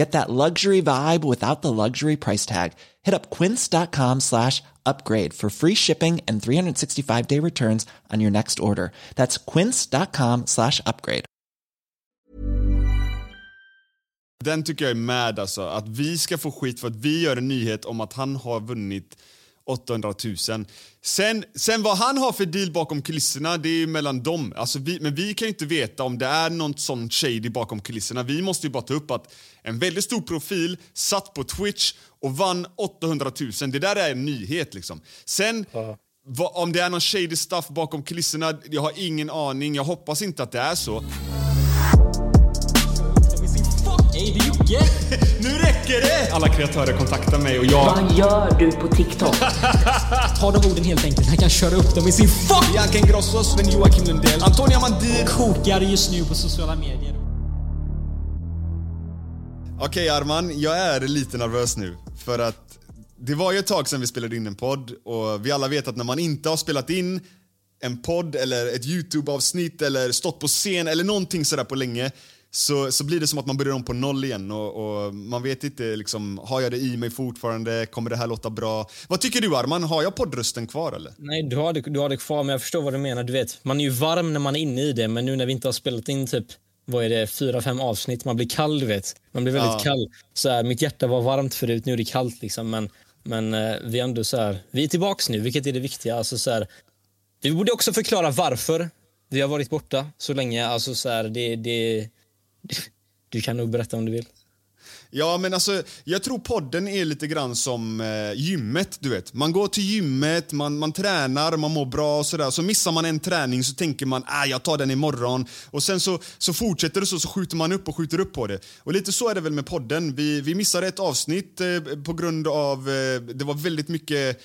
Get that luxury vibe without the luxury price tag. Hit up quince.com slash upgrade for free shipping and 365-day returns on your next order. That's quince.com slash upgrade. Den tycker jag är med alltså, att vi ska få skit för att vi gör en nyhet om att han har vunnit 800 000. Sen, sen vad han har för deal bakom kulisserna, det är ju mellan dem. Alltså vi, men vi kan ju inte veta om det är något sånt shady bakom kulisserna. Vi måste ju bara ta upp att en väldigt stor profil satt på Twitch och vann 800 000. Det där är en nyhet liksom. Sen, vad, om det är någon shady stuff bakom kulisserna, jag har ingen aning. Jag hoppas inte att det är så. Hej, räcker det! Alla kreatörer kontaktar mig och jag... Vad gör du på TikTok? Ta de orden helt enkelt. Han kan köra upp dem i sin fuck! Bianca Ingrosso, Sven-Joakim Lundell, Antonia Mandir. Kokar just nu på sociala medier. Okej Arman, jag är lite nervös nu. För att det var ju ett tag sedan vi spelade in en podd och vi alla vet att när man inte har spelat in en podd eller ett YouTube-avsnitt eller stått på scen eller någonting sådär på länge så, så blir det som att man börjar om på noll igen och, och man vet inte liksom, har jag det i mig fortfarande? Kommer det här låta bra? Vad tycker du Arman? Har jag poddrösten kvar eller? Nej, du har, det, du har det kvar, men jag förstår vad du menar. Du vet, man är ju varm när man är inne i det, men nu när vi inte har spelat in typ vad är det, fyra, fem avsnitt, man blir kall, du vet. Man blir väldigt Ja. kall. Så här, mitt hjärta var varmt förut, nu är det kallt liksom. Men, men eh, vi är ändå så här, vi är tillbaks nu, vilket är det viktiga. Alltså, så här, vi borde också förklara varför vi har varit borta så länge. Alltså, så här, det, det, du kan nog berätta om du vill. Ja, men alltså, jag tror podden är lite grann som eh, gymmet, du vet. Man går till gymmet, man, man tränar, man mår bra och sådär. Så missar man en träning så tänker man ah, jag tar den imorgon. Och sen så, så fortsätter det så, så skjuter man upp och skjuter upp på det. Och lite så är det väl med podden. Vi, vi missade ett avsnitt eh, på grund av, eh, det var väldigt mycket eh,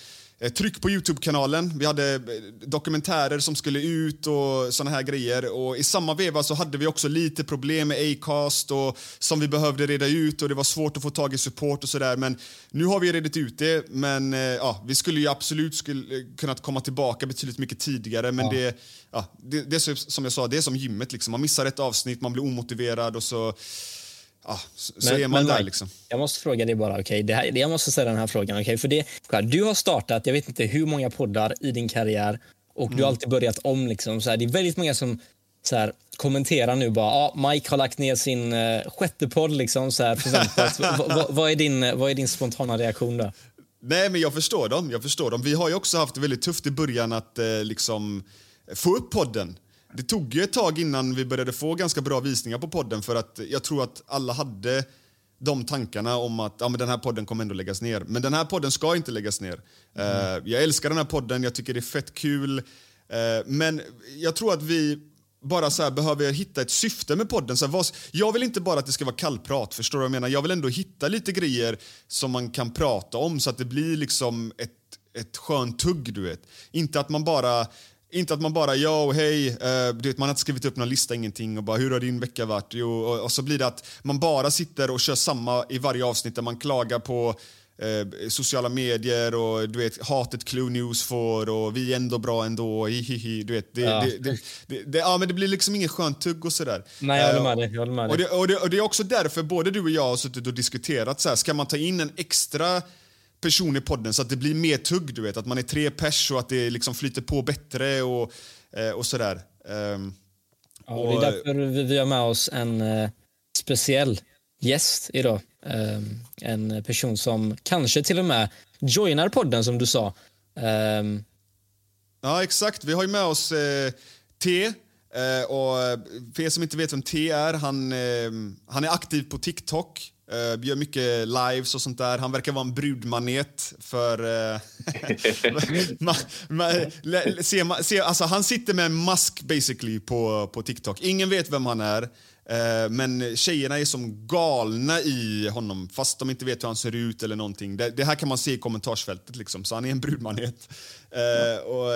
tryck på Youtube-kanalen. Vi hade eh, dokumentärer som skulle ut och såna här grejer. Och I samma veva så hade vi också lite problem med Acast och som vi behövde reda ut och det var svårt att få tag i support och sådär. Men nu har vi redit ut det. Men eh, ja, vi skulle ju absolut skulle, eh, kunnat komma tillbaka betydligt mycket tidigare. Men det, ja, det, det är som jag sa, det är som gymmet. Liksom. Man missar ett avsnitt, man blir omotiverad och så, ja, så, så är man där. Mike, Liksom. Jag måste fråga dig bara, okej, det här, jag måste ställa den här frågan. okej? För det, du har startat, jag vet inte hur många poddar i din karriär och Mm. du har alltid börjat om. Liksom, så här, det är väldigt många som så här, kommenterar nu bara, ah, Mike har lagt ner sin uh, sjätte podd liksom, så här, v- vad, är din, vad är din spontana reaktion där? Nej, men jag förstår dem. Jag förstår dem. Vi har ju också haft det väldigt tufft i början att eh, liksom få upp podden. Det tog ju ett tag innan vi började få ganska bra visningar på podden för att jag tror att alla hade de tankarna om att ja, men den här podden kommer ändå läggas ner. Men den här podden ska inte läggas ner. Eh, jag älskar den här podden, jag tycker det är fett kul. Eh, men jag tror att vi bara så här behöver hitta ett syfte med podden. Så här, vad, jag vill inte bara att det ska vara kallprat, förstår du vad jag menar? Jag vill ändå hitta lite grejer som man kan prata om så att det blir liksom ett, ett skönt tugg, du vet. Inte att man bara inte att man bara yo, hej, eh, du vet, man har inte skrivit upp någon lista, ingenting och bara hur har din vecka varit? Jo, och, och så blir det att man bara sitter och kör samma i varje avsnitt där man klagar på eh, sociala medier och du vet hatet Clue News får och vi är ändå bra ändå, hihihi, du vet. Det, Ja. det, det, det, det, ja, men det blir liksom ingen skönt tugg och sådär. Nej, jag håller Eh, med dig. Jag håller med och dig. det, och, det, och det är också därför både du och jag har suttit och diskuterat så här, ska man ta in en extra person i podden så att det blir mer tugg, du vet, att man är tre pers och att det liksom flyter på bättre och, eh, och sådär. Ehm, Ja, och det är därför vi, har med oss en eh, speciell gäst idag. Eh, en person som kanske till och med joinar podden som du sa. Eh, Ja, exakt. Vi har ju med oss eh, T. Eh, och för er som inte vet vem T är, han, eh, han är aktiv på TikTok. Eh, gör mycket lives och sånt där. Han verkar vara en brudmanet för... Eh, ma, ma, le, se, ma, se, alltså, han sitter med en mask basically på, på TikTok. Ingen vet vem han är. Eh, men tjejerna är som galna i honom fast de inte vet hur han ser ut eller någonting. Det, det här kan man se i kommentarsfältet liksom, så han är en brudmanet. Eh, och,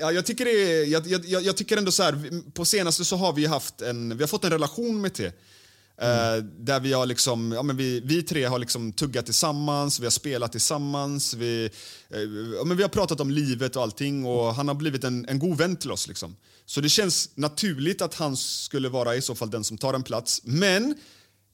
ja, jag, tycker det är, jag, jag, jag tycker ändå så här, på senaste så har vi haft en, vi har fått en relation med T. Mm. där vi har liksom, ja, men vi, vi tre har liksom tuggat tillsammans, vi har spelat tillsammans, vi, eh, ja, men vi har pratat om livet och allting och han har blivit en, en god vän till oss. Liksom. Så det känns naturligt att han skulle vara i så fall den som tar en plats. Men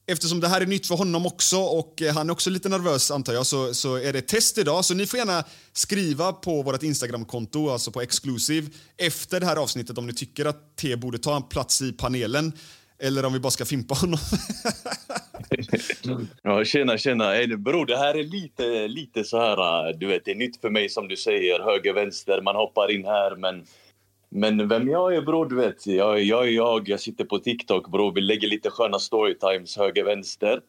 eftersom det här är nytt för honom också och han är också lite nervös antar jag så, så är det test idag. Så ni får gärna skriva på vårt Instagramkonto, alltså på Exclusive, efter det här avsnittet om ni tycker att T borde ta en plats i panelen eller om vi bara ska fimpa honom. Ja, tjena, tjena. Bror, det här är lite, lite så här... Äh, du vet, det är nytt för mig som du säger. Höger, vänster, man hoppar in här. Men, men vem jag är, bror, du vet. Jag, jag är jag. Jag sitter på TikTok, bror. Vi lägger lite sköna storytimes, höger, vänster.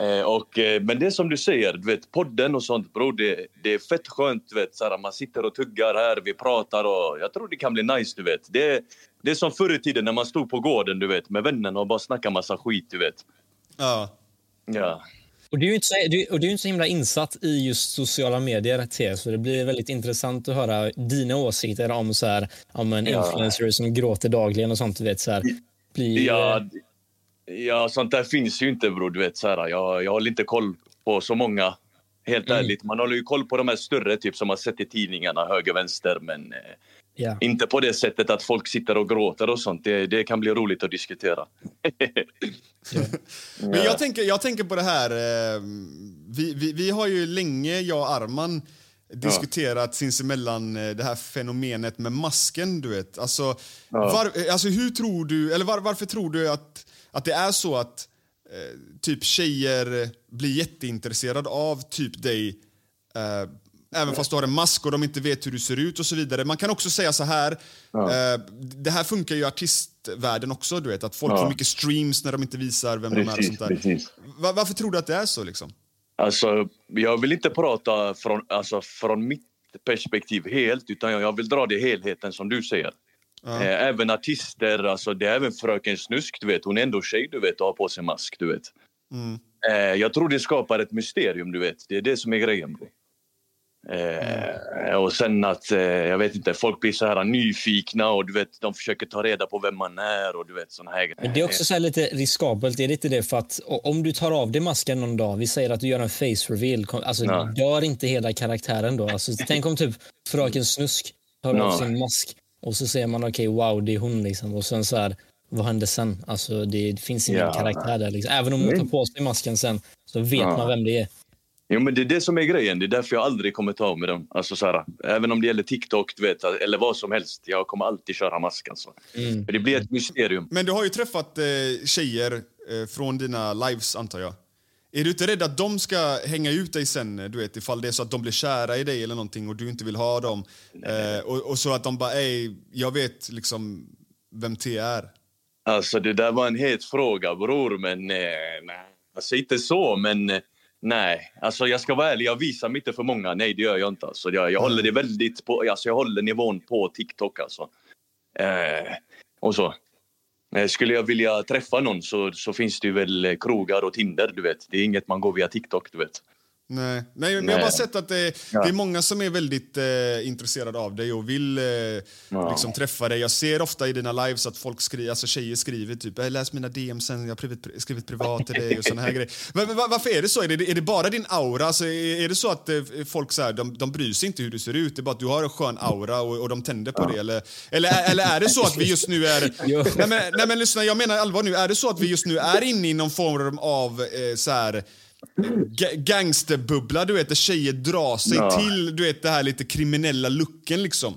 Eh, och, eh, men det är som du säger, du vet, podden och sånt, bror. Det, det är fett skönt, du vet. Så man sitter och tuggar här, vi pratar och jag tror det kan bli nice, du vet. Det, det är som förr i tiden när man stod på gården, du vet, med vännerna och bara snackade massa skit, du vet. ja. Ja. och du är ju inte så, du, och du är ju inte så himla insatt i just sociala medier, T, så det blir väldigt intressant att höra dina åsikter om, så här, om en Ja. influencer som gråter dagligen och sånt. Du vet, så här, blir, Ja, ja, sånt där finns ju inte bror. Du vet, så här, jag, jag håller inte koll på så många. Helt Mm. ärligt. Man håller ju koll på de här större typ som man sett i tidningarna, höger, vänster. Men eh, ja. inte på det sättet att folk sitter och gråter och sånt. Det, det kan bli roligt att diskutera. Men jag tänker, jag tänker på det här, eh, vi, vi, vi har ju länge, jag och Arman, diskuterat sinsemellan eh, det här fenomenet med masken, du vet. Alltså, var, eh, alltså hur tror du, eller var, varför tror du att, att det är så att eh, typ tjejer blir jätteintresserade av typ dig eh, Även fast du har en mask och de inte vet hur du ser ut och så vidare. Man kan också säga så här, eh, det här funkar ju i artistvärlden också, du vet. Att folk Ja. får mycket streams när de inte visar vem de är och Precis, sånt där. precis. Va- varför tror du att det är så liksom? Alltså, jag vill inte prata från, alltså, från mitt perspektiv helt, utan jag, vill dra det helheten som du säger. Eh, även artister, alltså, det är även Fröken Snusk, du vet. Hon är ändå tjej, du vet, och har på sig mask, du vet. Eh, jag tror det skapar ett mysterium, du vet. Det är det som är grejen, bro. Eh, Och sen att, eh, jag vet inte, folk blir så här nyfikna och du vet, de försöker ta reda på vem man är och du vet såna här Men det är också så lite riskabelt. Är det inte det för att om du tar av dig masken någon dag, vi säger att du gör en face reveal, alltså Ja. dör inte hela karaktären då? Alltså, tänk om typ Fröken Snusk tar av Ja. sin mask och så säger man okej, wow, det är hon liksom. Och sen så här, vad händer sen? Alltså det finns ingen Ja. karaktär där liksom. Även om hon tar på sig masken sen så vet Ja. man vem det är. Jo, men det är det som är grejen. Det är därför jag aldrig kommer ta av mig dem. Alltså, så här, även om det gäller TikTok du vet, eller vad som helst. Jag kommer alltid köra mask. Alltså. För det blir ett mysterium. Men du har ju träffat eh, tjejer eh, från dina lives, antar jag. Är du inte rädd att de ska hänga ut dig sen, du vet, ifall det är så att de blir kära i dig eller någonting och du inte vill ha dem? Eh, och, och så att de bara, ey, jag vet liksom vem T är. Alltså, det där var en het fråga, bror. Men eh, nej. Alltså, inte så, men eh, nej. Alltså, jag ska vara ärlig, jag visar mig inte för många. Nej, det gör jag inte. Alltså, jag, jag håller det väldigt på... Alltså, jag håller nivån på TikTok, alltså. Eh, och så. Eh, Skulle jag vilja träffa någon så, så finns det ju väl krogar och Tinder, du vet. Det är inget man går via TikTok, du vet. Nej, Nej men jag har bara sett att det, det är många som är väldigt eh, intresserade av dig och vill eh, liksom, träffa dig. Jag ser ofta i dina lives att folk skriver, alltså tjejer skriver typ “jag läs mina DM sen, jag har skrivit, skrivit privat till dig” och såna här grejer. Men, men, varför är det så? Är det, är det bara din aura? Alltså, är, är det så att eh, folk så här, de, de bryr sig inte hur du ser ut, det är bara att du har en skön aura och, och de tänder på det? Eller, eller, är- eller är det så att vi just nu är... nej, men, nej men lyssna, jag menar allvar nu. Är det så att vi just nu är inne i någon form av eh, så här gangsterbubbla, du vet, där tjejer drar sig Ja. till du vet, det här lite kriminella looken liksom.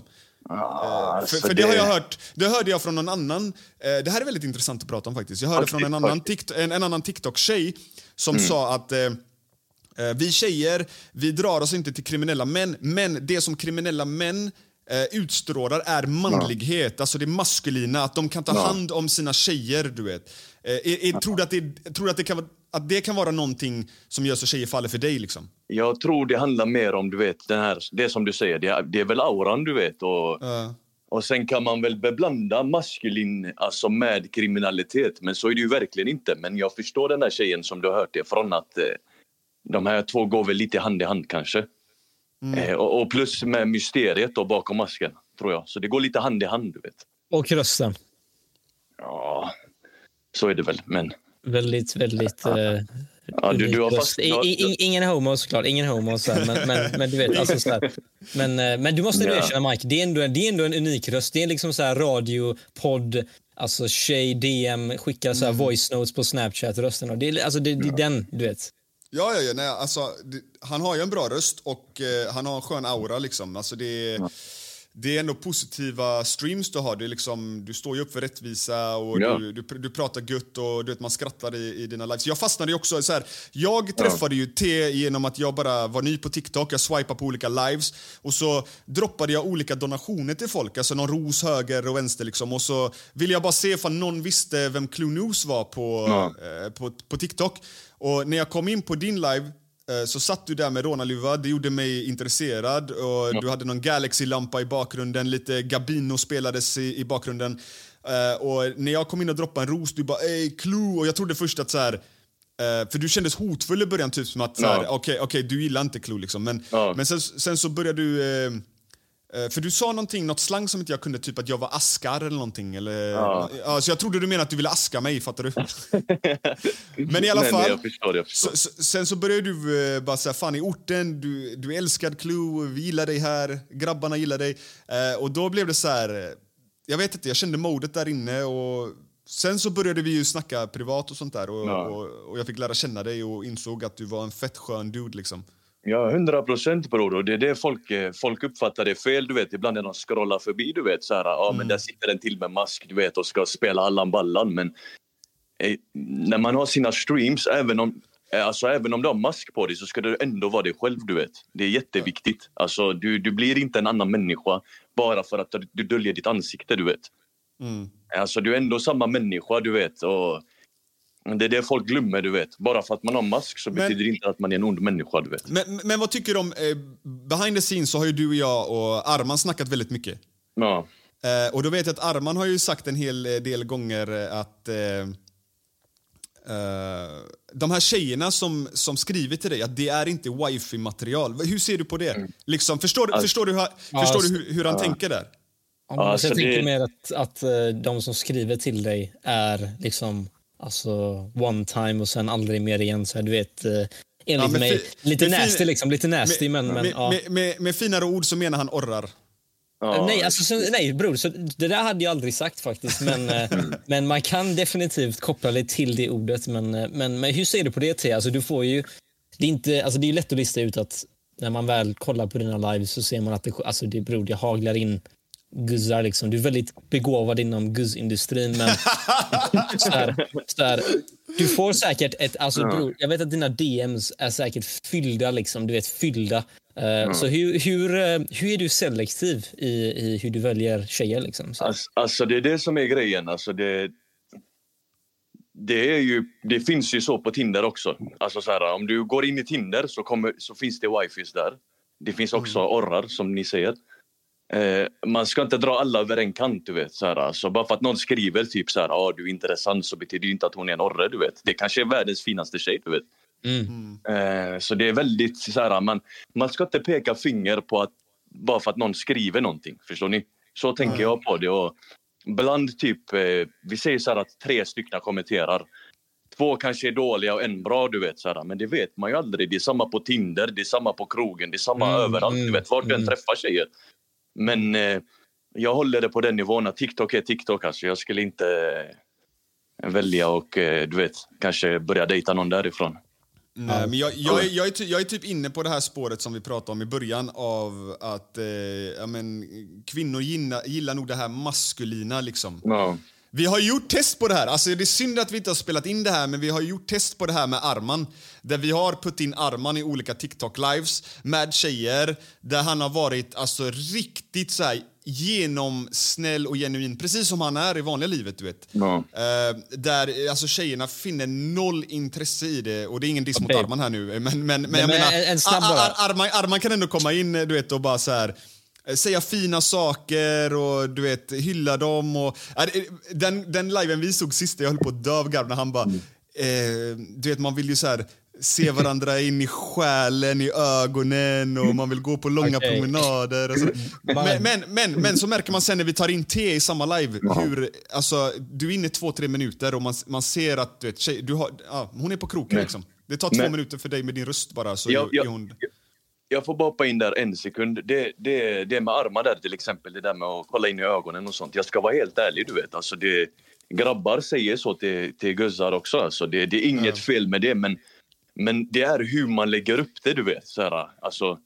Ah, För, alltså för det har jag hört, det hörde jag från någon annan, eh, det här är väldigt intressant att prata om faktiskt. Jag hörde från en annan, tikt, en, en annan TikTok-tjej som Mm. sa att eh, eh, vi tjejer, vi drar oss inte till kriminella män, men det som kriminella män eh, utstrålar är manlighet, alltså det maskulina, att de kan ta hand om sina tjejer, du vet. Eh, är, är, tror du att det, tror du att det kan vara att det kan vara någonting som gör så tjejer faller för dig liksom? Jag tror det handlar mer om, du vet, den här, det som du säger, det är, det är väl auran du vet. Och, Ja. och sen kan man väl beblanda maskulin alltså med kriminalitet, men så är det ju verkligen inte. Men jag förstår den där tjejen som du har hört det från att eh, de här två går väl lite hand i hand kanske. Eh, och, och plus med mysteriet då bakom masken, tror jag. Så det går lite hand i hand, du vet. Och rösten. Ja, så är det väl. Men Väldigt, väldigt... Eh, ja, du, du fast... I, i, ingen homo såklart, ingen homo. Så här, men, men, men du vet, alltså så här. Men, eh, men du måste Ja. erkänna Mike, det är, ändå, det är ändå en unik röst. Det är liksom så här radio, podd, alltså tjej, DM, skickar så här voice notes på Snapchat, rösten. Och det, är, alltså, det, det är den, du vet. Ja, ja, ja nej, alltså, det, han har ju en bra röst och eh, han har en skön aura. Liksom. Alltså, det, är- det är ändå positiva streams du har. Det är liksom, du står ju upp för rättvisa och Ja. du, du, du pratar gött och du vet, man skrattar i, i dina lives. Jag fastnade också så här, jag träffade ju T genom att jag bara var ny på TikTok. Jag swipade på olika lives och så droppade jag olika donationer till folk. Alltså någon ros höger och vänster liksom. Och så ville jag bara se ifall någon visste vem Clue News var på, eh, på, på TikTok. Och när jag kom in på din live så satt du där med rånarluva, det gjorde mig intresserad. Och Du hade någon Galaxy-lampa i bakgrunden, lite Gabino spelades i, i bakgrunden. Eh, och när jag kom in och droppade en ros, du bara ey Clue! Och jag trodde först att så här, eh, för du kändes hotfull i början, typ som att så här, Ja. okej, okej, du gillar inte Clue liksom. Men, Ja. men sen, sen så började du... Eh, eh, för du sa någonting, något slang som inte jag kunde, typ att jag var askar eller någonting. Eller, Ja. ja, så jag trodde du menade att du ville aska mig, fattar du? Men i alla fall, jag förstår, jag förstår. så, sen så började du eh, bara säga fan i orten, du, du är älskad Clue, vi gillar dig här, grabbarna gillar dig. Eh, och då blev det så här, eh, jag vet inte, jag kände modet där inne och sen så började vi ju snacka privat och sånt där och, Ja. och, och jag fick lära känna dig och insåg att du var en fett skön dude liksom. Ja, hundra procent bror. Och det är det folk, eh, folk uppfattar det fel. Du vet, ibland när de scrollar förbi, du vet, så här, ja men där sitter en till med mask, du vet, och ska spela Allan Ballan. Men eh, när man har sina streams, även om, eh, alltså, även om du har mask på dig, så ska du ändå vara dig själv, du vet. Det är jätteviktigt. Alltså, du, du blir inte en annan människa bara för att du döljer ditt ansikte, du vet. Alltså, du är ändå samma människa, du vet. Och det är det folk glömmer, du vet. Bara för att man har mask så Men- betyder det inte att man är en ond människa, du vet. Men, men vad tycker du om, eh, behind the scenes så har ju du och jag och Arman snackat väldigt mycket. Ja. Eh, och då vet jag att Arman har ju sagt en hel eh, del gånger att eh, eh, de här tjejerna som, som skriver till dig, att det är inte wifi-material. Hur ser du på det? Liksom, förstår, du- förstår du, ha- förstår du hur, hur han tänker där? Ja, Alltså, jag tänker det- mer att, att eh, de som skriver till dig är liksom alltså one time och sen aldrig mer igen. Så här, du vet, eh, enligt men mig, lite med nasty liksom. Lite nasty, men, men med, ja. med, med, med finare ord så menar han orrar. Ja. Nej, alltså, så, nej bror, så det där hade jag aldrig sagt faktiskt. Men, eh, men man kan definitivt koppla det till det ordet. Men, eh, men, men hur ser du på det T? Alltså, du får ju, det, är inte, alltså, det är ju lätt att lista ut att när man väl kollar på dina lives så ser man att det, alltså, det, bror, det haglar in guzzar. Liksom. Du är väldigt begåvad inom guzzindustrin. Men så här, så här, du får säkert ett... Alltså, bror, jag vet att dina DMs är säkert fyllda. Liksom, du vet, fyllda. Eh, Så hur, hur, eh, hur är du selektiv i, i hur du väljer tjejer? Liksom, så? Alltså, alltså det är det som är grejen. Alltså det, det, är ju, det finns ju så på Tinder också. Alltså så här, om du går in i Tinder så, kommer, så finns det wifis där. Det finns också orrar som ni säger. Eh, man ska inte dra alla över en kant, du vet. Så här, så bara för att någon skriver typ så här, ah, du är intressant så betyder det inte att hon är en orre, du vet. Det kanske är världens finaste tjej, du vet. Eh, så det är väldigt så här, man, man ska inte peka finger på att bara för att någon skriver någonting. Förstår ni? Så tänker jag på det. Och bland typ, eh, vi säger så här att tre stycken kommenterar. Två kanske är dåliga och en bra, du vet. Så här, men det vet man ju aldrig. Det är samma på Tinder, det är samma på krogen, det är samma överallt. Du vet, vart du än träffar tjejer. Men eh, jag håller det på den nivån att TikTok är TikTok. Alltså. Jag skulle inte eh, välja och eh, du vet, kanske börja dejta någon därifrån. Nej, men jag, jag, är, jag, är jag är typ inne på det här spåret som vi pratade om i början av att eh, ja, men, kvinnor gillar, gillar nog det här maskulina. Liksom. Ja. Vi har gjort test på det här. Alltså, det är synd att vi inte har spelat in det här, men vi har gjort test på det här med Arman. Där vi har putt in Arman i olika TikTok-lives med tjejer där han har varit alltså, riktigt så här, genomsnäll och genuin, precis som han är i vanliga livet. du vet. Ja. Eh, där alltså, tjejerna finner noll intresse i det. Och det är ingen diss mot. Arman här nu. Men, men, men Nej, jag men menar, en- en snabb Ar- Arman, Arman kan ändå komma in du vet, och bara så här eh, säga fina saker och du vet, hylla dem. Och, den, den liven vi såg sist, jag höll på att dö av garv när han bara... Eh, du vet, man vill ju så här se varandra in i själen, i ögonen och man vill gå på långa Okej. promenader. Och så. Men, men, men, men så märker man sen när vi tar in T i samma live hur, alltså, du är inne två, tre minuter och man, man ser att du vet, tjej, du har, ja, hon är på kroken Men- liksom. Det tar två men- minuter för dig med din röst bara så Jag, jag, hon... jag får bara hoppa in där en sekund. Det, det, det med armar där till exempel, det där med att kolla in i ögonen och sånt. Jag ska vara helt ärlig, du vet. Alltså det, grabbar säger så till, till guzzar också. Alltså det, det är inget fel med det, men, men det är hur man lägger upp det, du vet. Så här, alltså,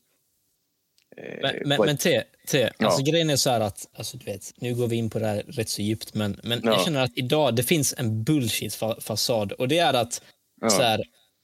eh, Men, men, men T, T alltså Ja. grejen är så här att, alltså du vet, nu går vi in på det här rätt så djupt, men, men Ja. jag känner att idag det finns en bullshit-fasad och det är att Ja. så här,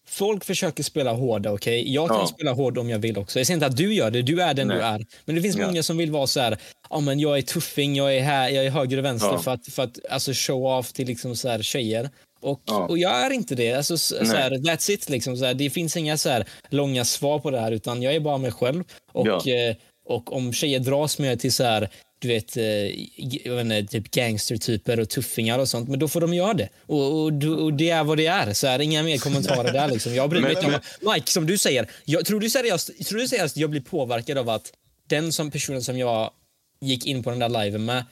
folk försöker spela hårda, okej? Jag kan spela hård om jag vill också. Jag säger inte att du gör det, du är den Nej. du är. Men det finns många som vill vara så här, ja men jag är tuffing, jag är här, jag är höger och vänster för att, för att alltså show off till liksom så här tjejer. Och, Ja. och jag är inte det. Alltså, så, här, that's it. Liksom, så här, det finns inga så här, långa svar på det här, utan jag är bara mig själv. Och, Ja. eh, och om tjejer dras med till så här, du vet, eh, jag inte, typ gangstertyper och tuffingar och sånt, men då får de göra det. Och, och, och det är vad det är. Så här, inga mer kommentarer där. Liksom. Jag bryr mig Men- inte om... Mike, som du säger, jag, tror, du seriöst, tror du seriöst jag blir påverkad av att den som personen som jag gick in på den där liven med,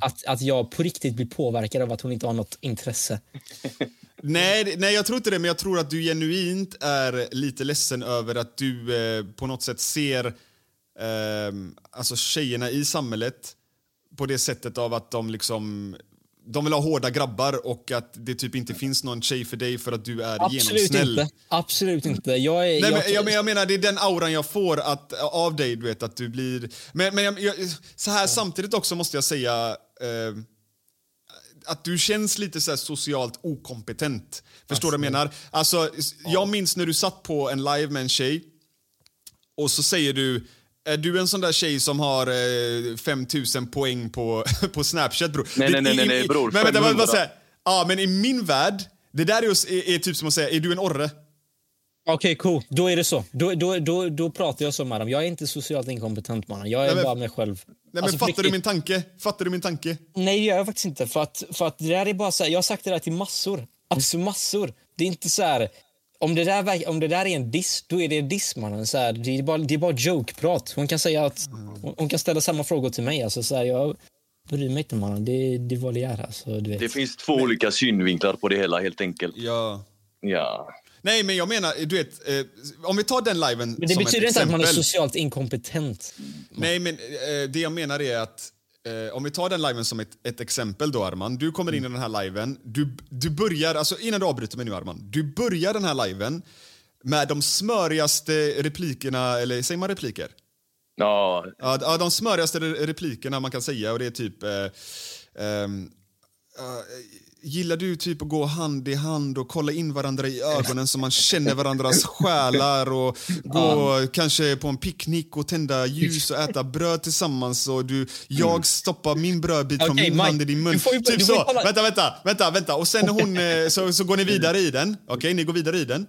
att, att jag på riktigt blir påverkad av att hon inte har något intresse. Nej, nej, jag tror inte det, men jag tror att du genuint är lite ledsen över att du eh, på något sätt ser eh, alltså tjejerna i samhället på det sättet av att de liksom de vill ha hårda grabbar och att det typ inte finns någon tjej för dig för att du är Absolut genomsnäll. inte. Absolut inte. Jag är... Nej, men, jag, jag, men, jag menar, det är den auran jag får att, av dig, du vet, att du blir... Men, men jag, jag, så här samtidigt också måste jag säga eh, att du känns lite så här socialt okompetent. Förstår du vad jag menar? Alltså, jag minns när du satt på en live med en tjej och så säger du är du en sån där tjej som har eh, 5000 poäng på, på Snapchat bror? Nej, nej, nej, nej, i- bror, Men vänta, vänta, 500. säga. Ja, men i min värld, det där är, just- är, är typ som att säga, är du en orre? Okej, cool. Då är det så. Då, då, då, då pratar jag så med dem. Jag är inte socialt inkompetent, mannen. Jag är Nej, men- bara mig själv. Nej, men Alltså, fattar du riktigt. min tanke? Fattar du min tanke? Nej, det gör jag faktiskt inte. För att, för att det där är bara så här, jag har sagt det där till massor. Alltså massor. Det är inte så här... Om det, där, om det där är en diss, då är det en diss mannen. Så här, det är bara, det är bara joke-prat. Hon kan säga att... Hon, hon kan ställa samma frågor till mig. Alltså, så här, jag bryr mig inte mannen. Det, det är vad det är. Alltså, du vet. Det finns två olika synvinklar på det hela helt enkelt. Ja. Ja. Nej, men jag menar, du vet, eh, om vi tar den liven Men det som betyder ett inte att man är exempel. socialt inkompetent. Nej, men eh, det jag menar är att eh, om vi tar den liven som ett, ett exempel då Arman. Du kommer in i den här liven, du, du börjar, alltså innan du avbryter mig nu Arman. Du börjar den här liven med de smörigaste replikerna, eller säger man repliker? Ja, Ja, de smörigaste re- replikerna man kan säga och det är typ... Eh, eh, gillar du typ att gå hand i hand och kolla in varandra i ögonen så man känner varandras själar och gå kanske på en picknick och tända ljus och äta bröd tillsammans och du, jag stoppar min brödbit från Okej, min Mike, hand i din mun. ju- typ så. Vänta, vänta, vänta, vänta. Och sen när hon, eh, så, så går ni vidare i den. Okej, ni går vidare i den.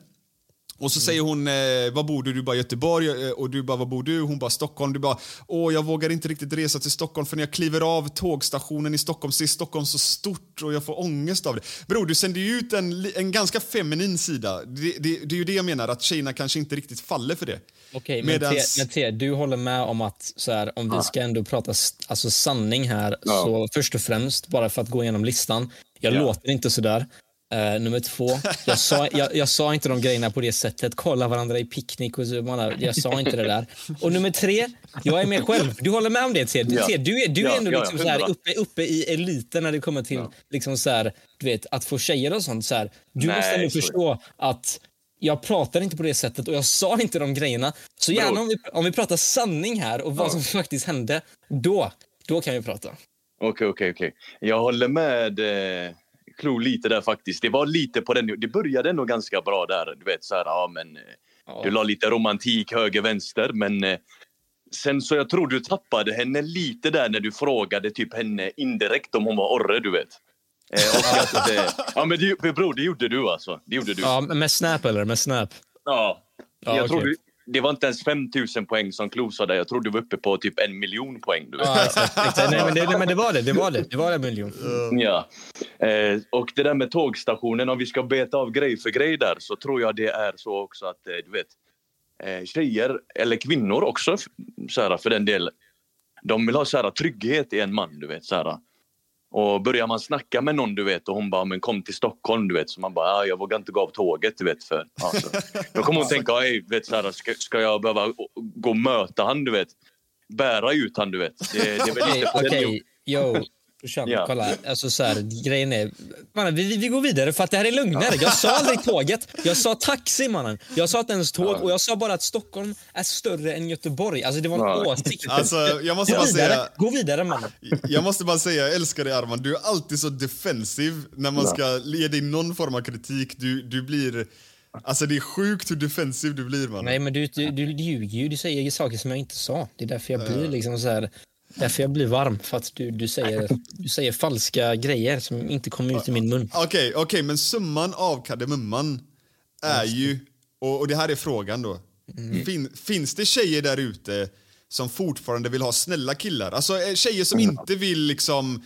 Och så säger hon, eh, var bor du? Du bara Göteborg. Eh, och du bara, var bor du? Hon bara Stockholm. Du bara, åh jag vågar inte riktigt resa till Stockholm för när jag kliver av tågstationen i Stockholm så är Stockholm så stort och jag får ångest av det. Bror, du sänder ju ut en, en ganska feminin sida. Det, det, det är ju det jag menar, att tjejerna kanske inte riktigt faller för det. Okej, men, Medans- Te, men Te, du håller med om att så här, om vi ska ändå prata alltså, sanning här, Ja. så först och främst, bara för att gå igenom listan, jag Ja. låter inte så där. Eh, nummer två, jag sa, jag, jag sa inte de grejerna på det sättet. Kolla varandra i picknick och så. Man, jag sa inte det där. Och nummer tre, jag är med själv. Du håller med om det, Ted? Ja. Ted, du är, du är Ja, ändå ja, liksom så här, uppe, uppe i eliten när det kommer till liksom så här, du vet, att få tjejer och sånt. Så här. Du Nej, måste ändå är förstå att jag pratar inte på det sättet och jag sa inte de grejerna. Så gärna om vi, om vi pratar sanning här och vad som faktiskt hände, då, då kan vi prata. Okej, okej, okej. Jag håller med eh, Klo lite där faktiskt. Det var lite på den... Det började nog ganska bra där. Du vet, så här, ja men... eh, Du la lite romantik höger, vänster, men... Eh, sen så jag tror du tappade henne lite där när du frågade typ henne indirekt om hon var orre, du vet. Eh, och att, ja men det, bror, det gjorde du alltså. Det gjorde du. Ja, med Snap eller? Med Snap? Ja. Ja, jag tror okej. du, det var inte ens 5000 poäng som Klo sa där. Jag tror du var uppe på typ en miljon poäng. Du vet. Ja, exakt. Nej, men, det, men det var det. Det var det. Det var en miljon. Ja. Eh, och det där med tågstationen, om vi ska beta av grej för grej där så tror jag det är så också att, eh, du vet, eh, tjejer, eller kvinnor också så här, för den delen, de vill ha så här, trygghet i en man, du vet. Så här. Och börjar man snacka med någon, du vet, och hon bara, men kom till Stockholm, du vet. Så man bara, ah, jag vågar inte gå av tåget, du vet. För, alltså. Då kommer hon tänka, du vet, så här, ska, ska jag behöva gå och möta han, du vet. Bära ut han, du vet. Det, det är väl lite på den okej. Brorsan, Ja. kolla. Alltså så här, grejen är... Mannen, vi, vi går vidare för att det här är lugnare. Jag sa aldrig tåget. Jag sa taxi, mannen. Jag sa inte ens tåg och jag sa bara att Stockholm är större än Göteborg. Alltså det var en Ja. åsikt. Alltså, jag måste Gå bara vidare, säga... gå vidare mannen. Jag måste bara säga, jag älskar dig Arman. Du är alltid så defensiv när man ska ge dig någon form av kritik. Du, du blir... Alltså det är sjukt hur defensiv du blir man. Nej men du, du, du ljuger ju. Du säger saker som jag inte sa. Det är därför jag blir liksom så här... Därför jag blir varm. För att du, du, säger, du säger falska grejer som inte kommer ut i min mun. Okej, okej, men summan av kardemumman är ju, och, och det här är frågan då. Fin, finns det tjejer där ute som fortfarande vill ha snälla killar? Alltså eh, tjejer som inte vill liksom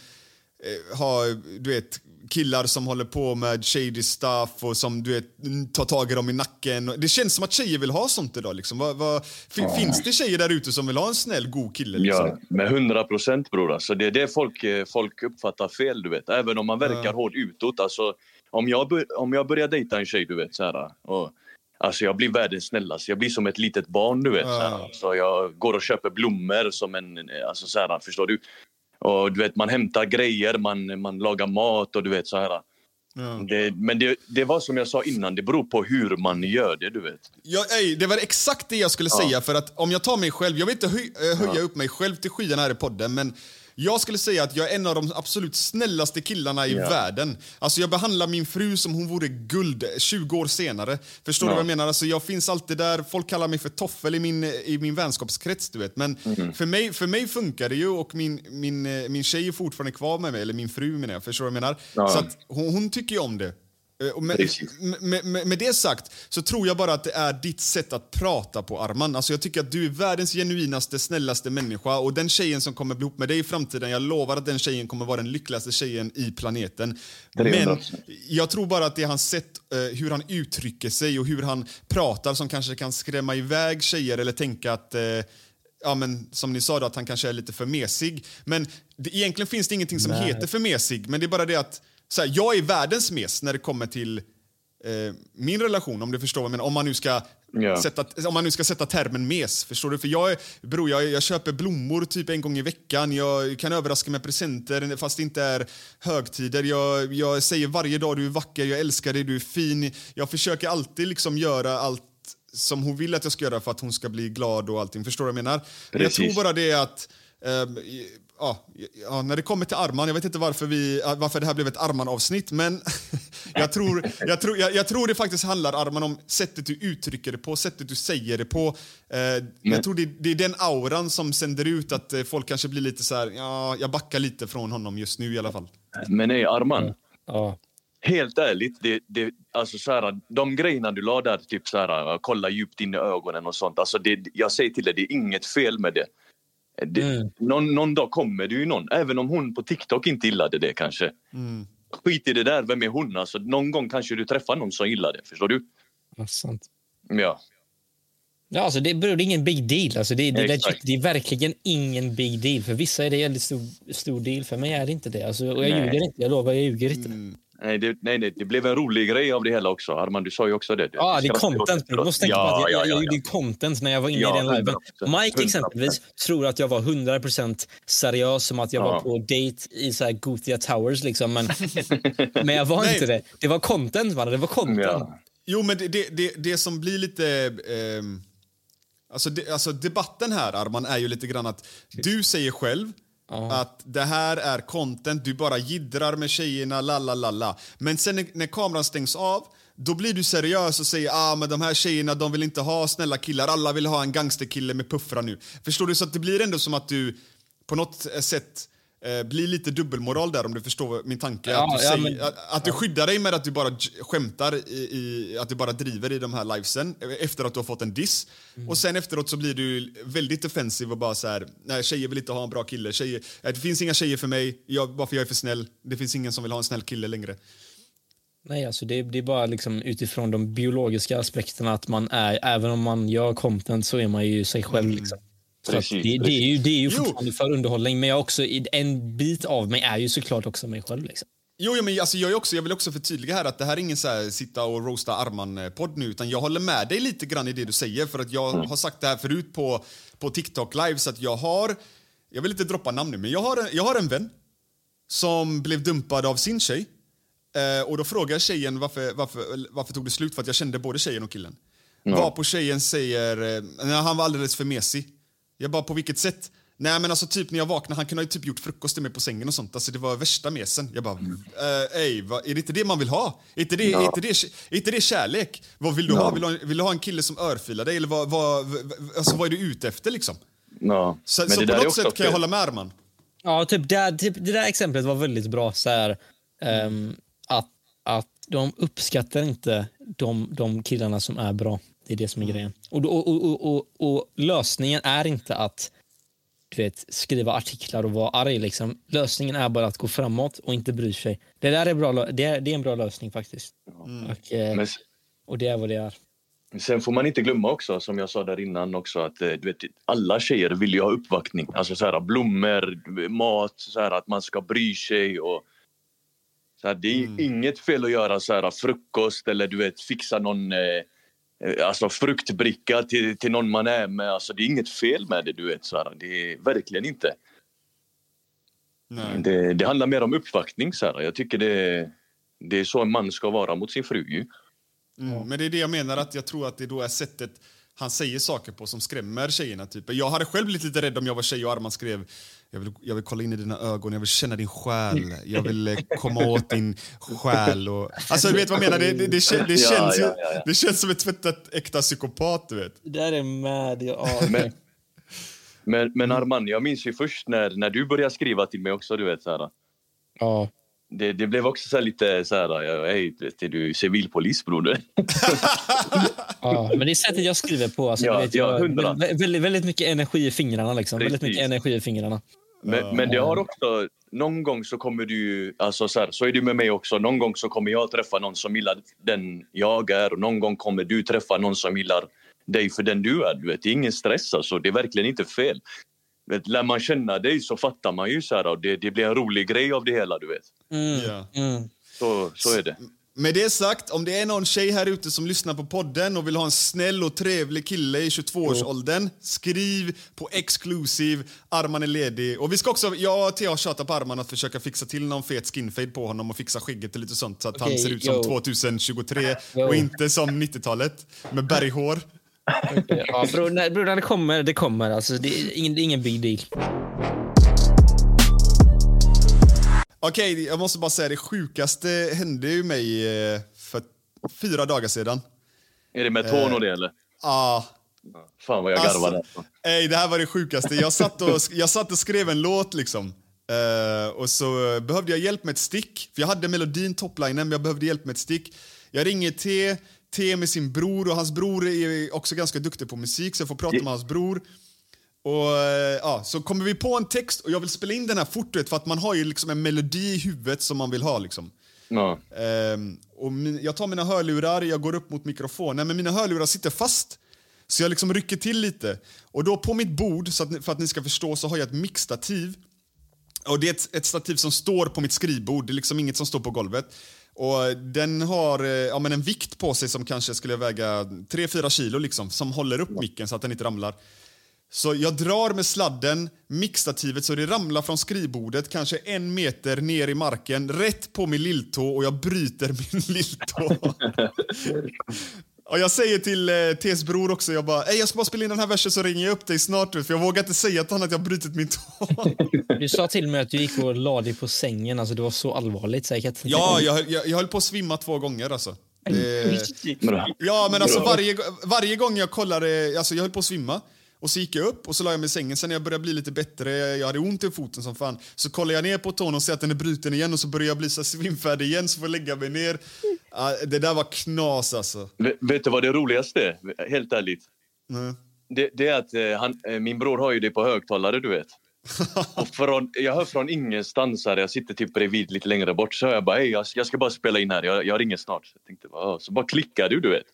eh, ha, du vet, killar som håller på med shady stuff och som du vet, tar tag i dem i nacken. Det känns som att tjejer vill ha sånt idag. Liksom. Vad, vad, fin, Finns det tjejer där ute som vill ha en snäll, god kille? Liksom? Ja, med 100 procent bror. Alltså, det är det folk, eh, folk uppfattar fel, du vet. Även om man verkar hård utåt. Alltså, om, jag, om jag börjar dejta en tjej, du vet, så här, och, alltså, jag blir världens snällaste. Jag blir som ett litet barn, du vet. Så, här, så jag går och köper blommor som en... eh, Alltså, så här, förstår du? Och du vet, man hämtar grejer, man, man lagar mat och du vet så här. Det, men det, det var som jag sa innan, det beror på hur man gör det, du vet. Ja, ej, det var exakt det jag skulle säga. För att om jag tar mig själv, jag vill inte höj, eh, höja upp mig själv till skyarna här i podden, men jag skulle säga att jag är en av de absolut snällaste killarna i Ja. världen. Alltså jag behandlar min fru som hon vore guld 20 år senare. Förstår du Ja. vad jag menar? Alltså jag finns alltid där, folk kallar mig för toffel i min, i min vänskapskrets, du vet. Men Mhm. för, mig, för mig funkar det ju och min, min, eh, min tjej är fortfarande kvar med mig, eller min fru menar jag. Förstår du vad jag menar? Ja. Så hon, hon tycker ju om det. Eh, Med, med, med, med det sagt så tror jag bara att det är ditt sätt att prata på Arman. Alltså jag tycker att du är världens genuinaste, snällaste människa och den tjejen som kommer bli ihop med dig i framtiden, jag lovar att den tjejen kommer vara den lyckligaste tjejen i planeten. Men 300%. jag tror bara att det är hans sätt, eh, hur han uttrycker sig och hur han pratar som kanske kan skrämma iväg tjejer eller tänka att eh, Ja, men som ni sa, då, att han kanske är lite för mesig. Men det, egentligen finns det ingenting som heter för mesig. Men det är bara det att så här, jag är världens mes när det kommer till eh, min relation, om du förstår vad jag menar. Om man nu ska, Ja. sätta, om man nu ska sätta termen mes. Förstår du? För jag, är, bror, jag, jag köper blommor typ en gång i veckan. Jag kan överraska med presenter fast det inte är högtider. Jag, jag säger varje dag du är vacker, jag älskar dig, du är fin. Jag försöker alltid liksom göra allt som hon vill att jag ska göra för att hon ska bli glad och allting. Förstår du vad jag menar? Men jag tror bara det att ehm, ja, ja, när det kommer till Arman, jag vet inte varför, vi, varför det här blev ett Arman-avsnitt, men jag, tror, jag, tror, jag, jag tror det faktiskt handlar, Arman, om sättet du uttrycker det på, sättet du säger det på. Eh, jag tror det, det är den auran som sänder ut att eh, folk kanske blir lite så här, ja, jag backar lite från honom just nu i alla fall. Men nej, Arman. Ja. Helt ärligt, det, det, alltså så här, de grejerna du la där, typ så här, kolla djupt in i ögonen och sånt. Alltså det, jag säger till dig, det är inget fel med det. Det Mm. någon, någon dag kommer det ju någon, även om hon på TikTok inte gillade det kanske. Skit i det där, vem är hon? Alltså, någon gång kanske du träffar någon som gillar det, förstår du? Ja, sant. Ja. Ja, alltså det, bro, det är ingen big deal. Alltså det, det, legit, det är verkligen ingen big deal. För vissa är det en väldigt stor, stor deal. För mig är det inte det. Alltså, och jag Nej. ljuger inte. Jag lovar, jag ljuger inte. Nej det, nej, nej, det blev en rolig grej av det hela också. Arman, du sa ju också det. Ja, Du det är content. det. Du måste tänka ja, på att jag, ja, ja, jag ja. gjorde content när jag var inne Ja, i den liven. 100%. Mike exempelvis tror att jag var 100% seriös som att jag var på date i så här Gothia Towers. Liksom. Men, men jag var inte det. Det var content, man. Det var content. Ja. Jo, men det, det, det, det som blir lite... ehm, alltså, det, alltså debatten här, Arman, är ju lite grann att du säger själv att det här är content, du bara jiddrar med tjejerna, la la la la. Men sen när, när kameran stängs av, då blir du seriös och säger ah, men de här tjejerna de vill inte ha snälla killar, alla vill ha en gangsterkille med puffra nu. Förstår du? Så att det blir ändå som att du på något sätt eh, blir lite dubbelmoral där om du förstår min tanke. Ja, att, du ja, säger, men- att, att du skyddar dig med att du bara skämtar i, i att du bara driver i de här livesen eh, efter att du har fått en diss. Mm. Och sen efteråt så blir du väldigt defensiv och bara så här, nej tjejer vill inte ha en bra kille. Tjejer, eh, det finns inga tjejer för mig, jag, bara för jag är för snäll. Det finns ingen som vill ha en snäll kille längre. Nej, alltså det, det är bara liksom utifrån de biologiska aspekterna att man är, även om man gör content så är man ju sig själv. Liksom. Precis, det, det är ju, det är ju Jo. fortfarande för underhållning, men jag också, en bit av mig är ju såklart också mig själv. Liksom. Jo, jo, men alltså, jag, är också, jag vill också förtydliga här att det här är ingen så här, sitta och roasta Arman-podd nu, utan jag håller med dig lite grann i det du säger, för att jag har sagt det här förut på, på TikTok live, så att jag har, jag vill inte droppa namn nu, men jag har, en- jag har en vän som blev dumpad av sin tjej. Eh, och då frågar jag tjejen varför, varför, varför tog det slut, för att jag kände både tjejen och killen. Varpå tjejen säger, eh, han var alldeles för mesig. Jag bara, på vilket sätt? Nej men alltså typ när jag vaknade, han kunde ha typ gjort frukost till mig på sängen och sånt. Alltså det var värsta mesen. Jag bara, eh, ej, vad, är det inte det man vill ha? Är inte det, är inte det, är inte det kärlek? Vad vill du ha? Vill du ha, vill du ha en kille som örfilar dig? Eller vad, vad, alltså, vad är du ute efter liksom? Ja. Så, Men så det på där något sätt kan jag hålla med Arman. Ja, typ, det, typ, det där exemplet var väldigt bra. Så här, ehm, att, att de uppskattar inte de, de killarna som är bra. Det är det som är grejen. Och, och, och, och, och, och lösningen är inte att du vet, skriva artiklar och vara arg. Liksom. Lösningen är bara att gå framåt och inte bry sig. Det där är, bra, det är, det är en bra lösning faktiskt. Och, eh, och det är vad det är. sen får man inte glömma också, som jag sa där innan också, att eh, du vet, alla tjejer vill ju ha uppvaktning. Alltså så här, blommor, mat, så här, att man ska bry sig. Och, så här, det är Mm. inget fel att göra så här, frukost eller du vet, fixa någon eh, alltså, fruktbricka till, till någon man är med. Alltså, det är inget fel med det. du vet så här. Det är verkligen inte. Nej. Det, det handlar mer om uppvaktning. Så här. Jag tycker det, det är så en man ska vara mot sin fru. Ju. Mm, men det är det jag menar, att jag tror att det då är sättet han säger saker på som skrämmer tjejerna. Typ. Jag hade själv blivit lite rädd om jag var tjej och Arman skrev jag vill, jag vill kolla in i dina ögon, jag vill känna din själ, jag vill eh, komma åt din själ. Och, alltså du vet vad jag menar, det, det, det, kän- det, Ja, känns, ja, ja, ja. det känns som ett tvättat äkta psykopat. Du vet. Det där är med. Ja, Men, men, men Arman, jag minns ju först när, när du började skriva till mig också. Du vet, så här, ja. det, det blev också så här lite så här, ja, hej, är du civilpolis broder? Ja, men det är sättet jag skriver på. Alltså, Ja, vet, ja, jag, väldigt, väldigt mycket energi i fingrarna. Liksom. Väldigt mycket energi i fingrarna. Men, men det har också, någon gång så kommer du alltså så, här, så är det med mig också. Någon gång så kommer jag träffa någon som gillar den jag är och någon gång kommer du träffa någon som gillar dig för den du är. Du vet, det är ingen stress alltså, det är verkligen inte fel. Vet, lär man känna dig så fattar man ju så här, och det, det blir en rolig grej av det hela. Du vet. Ja. Mm. Så, så är det. Med det sagt, om det är någon tjej här ute som lyssnar på podden och vill ha en snäll och trevlig kille i 22-årsåldern, skriv på exclusive, Arman är ledig. Och vi ska också, jag och Thea har tjatat på Arman att försöka fixa till någon fet skinfade på honom och fixa skägget och lite sånt så att han Okej, ser ut som yo. 2023 Yo. och inte som 90-talet med berghår. Ja, bror, när, bror, när det kommer, det kommer. Alltså, det, är ingen, det är ingen big deal. Okej, jag måste bara säga det sjukaste hände ju mig eh, för fyra dagar sedan. Är det med tån och det eller? Ah, Fan vad jag Alltså, garvar där. Ey, det här var det sjukaste. Jag satt, och, jag satt och skrev en låt liksom. Eh, och så behövde jag hjälp med ett stick. För Jag hade melodin, toplinen, men jag behövde hjälp med ett stick. Jag ringer T, T med sin bror och hans bror är också ganska duktig på musik så jag får prata med hans bror. Och eh, ja, Så kommer vi på en text och jag vill spela in den här fort du vet, för att man har ju liksom en melodi i huvudet som man vill ha. Liksom. Ja. Ehm, och min, jag tar mina hörlurar, jag går upp mot mikrofonen, men mina hörlurar sitter fast. Så jag liksom rycker till lite. Och då på mitt bord, så att, ni- för att ni ska förstå, så har jag ett mixtativ. Och det är ett, ett stativ som står på mitt skrivbord, det är liksom inget som står på golvet. Och den har eh, ja, men en vikt på sig som kanske skulle väga 3-4 kilo liksom, som håller upp micken så att den inte ramlar. Så jag drar med sladden, mixtativet, så det ramlar från skrivbordet kanske en meter ner i marken, rätt på min lilltå och jag bryter min lilltå. och jag säger till eh, T's bror också, jag bara, "Ey, jag ska bara spela in den här versen så ringer jag upp dig snart, för jag vågar inte säga till honom att jag brutit min tå. Du sa till mig att du gick och la dig på sängen. Alltså, det var så allvarligt. Inte ja, jag, höll- jag, jag höll på att svimma två gånger alltså. Det, Men, Ja, men alltså varje, varje gång jag kollade, alltså jag höll på att svimma. Och så gick jag upp och så la jag mig i sängen. Sen när jag började bli lite bättre, jag hade ont i foten som fan. Så kollar jag ner på tån och ser att den är bruten igen och så börjar jag bli så svimfärdig igen så får jag lägga mig ner. Det där var knas alltså. vet, vet du vad det roligaste är? Helt ärligt. Nej. Det, det är att eh, han, eh, min bror har ju det på högtalare, du vet. Och från, jag hör från ingenstans, här, jag sitter typ bredvid lite längre bort, så hör jag bara hej, jag, jag ska bara spela in här, jag, jag ringer snart. Så, jag tänkte, bara, så bara klickar du, du vet.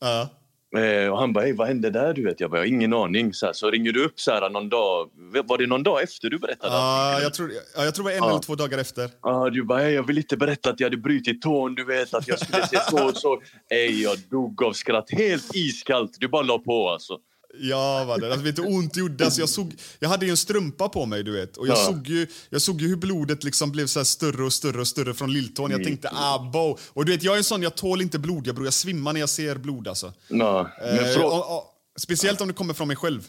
Ja. Eh, och han bara, hej, vad hände där? Du vet? Jag bara, ingen aning. Så, här, så ringer du upp så här, någon dag. Var det någon dag efter du berättade? Ja, jag tror, ja, jag tror det var en Ja. eller två dagar efter. Ja, du bara, jag vill inte berätta att jag hade brutit tån, du vet, att jag skulle se så och så. Ey, jag dog av skratt. Helt iskallt. Du bara la på alltså. Ja, vad det, alltså, vet du ont det gjorde? Alltså, jag, såg, jag hade ju en strumpa på mig, du vet. Och jag, Ja. såg, ju, jag såg ju hur blodet liksom blev så här större och större och större från lilltån. Jag tänkte, ah, bo. Och du vet, jag är en sån, jag tål inte blod. Jag, bror, jag svimmar när jag ser blod alltså. Ja, men Eh, och, och, speciellt om det kommer från mig själv.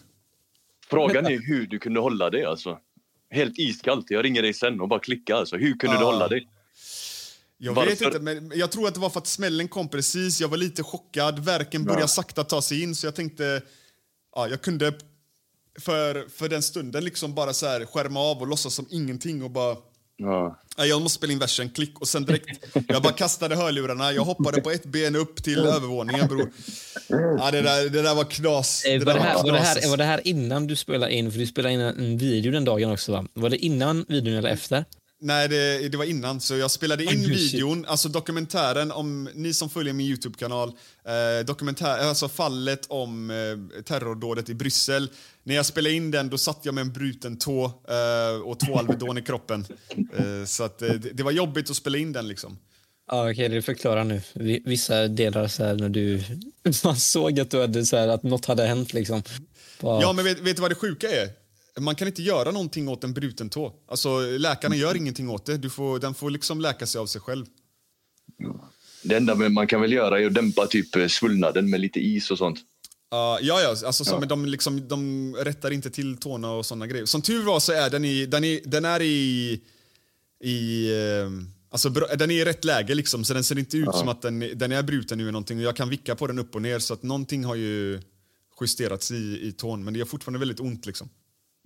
frågan är hur du kunde hålla dig alltså. Helt iskallt. Jag ringer dig sen och bara klicka alltså. Hur kunde du Ja. hålla dig? Jag Varför? vet inte, men jag tror att det var för att smällen kom precis. Jag var lite chockad. Verken började Ja. sakta ta sig in, så jag tänkte... Ja, jag kunde för, för den stunden liksom bara så här skärma av och låtsas som ingenting och bara... Ja. Ja, jag måste spela in versen, klick och sen direkt... Jag bara kastade hörlurarna, jag hoppade på ett ben upp till övervåningen bror. Ja, det där, det där var knas. Eh, Det Var det, här, var, det här, var det här innan du spelade in? För du spelade in en video den dagen också va? Var det innan videon eller efter? Nej, det, det var innan. Så jag spelade in Oj, shit. videon, alltså dokumentären om ni som följer min Youtube-kanal. Eh, dokumentär, alltså fallet om eh, terrordådet i Bryssel. När jag spelade in den då satt jag med en bruten tå eh, och två Alvedon i kroppen. Eh, så att, eh, det, det var jobbigt att spela in den liksom. Ja, okej, det förklarar nu. Vi- Vissa delar så här när du... Man såg att, du hade, så här, att något hade hänt liksom. Bara, Ja, men vet, vet du vad det sjuka är? Man kan inte göra någonting åt en bruten tå. Alltså, läkarna gör ingenting åt det. Du får, den får liksom läka sig av sig själv. Det enda man kan väl göra är att dämpa typ eh, svullnaden med lite is och sånt. Ja, ja, ja, alltså, så, men de, liksom, de rättar inte till tårna och såna grejer. Som tur var så är den i, den är, den är i, i eh, alltså, den är i rätt läge liksom, så den ser inte ut som att den, den är bruten nu eller någonting. Och jag kan vicka på den upp och ner så att någonting har ju justerats i, i tån, men det gör fortfarande väldigt ont liksom.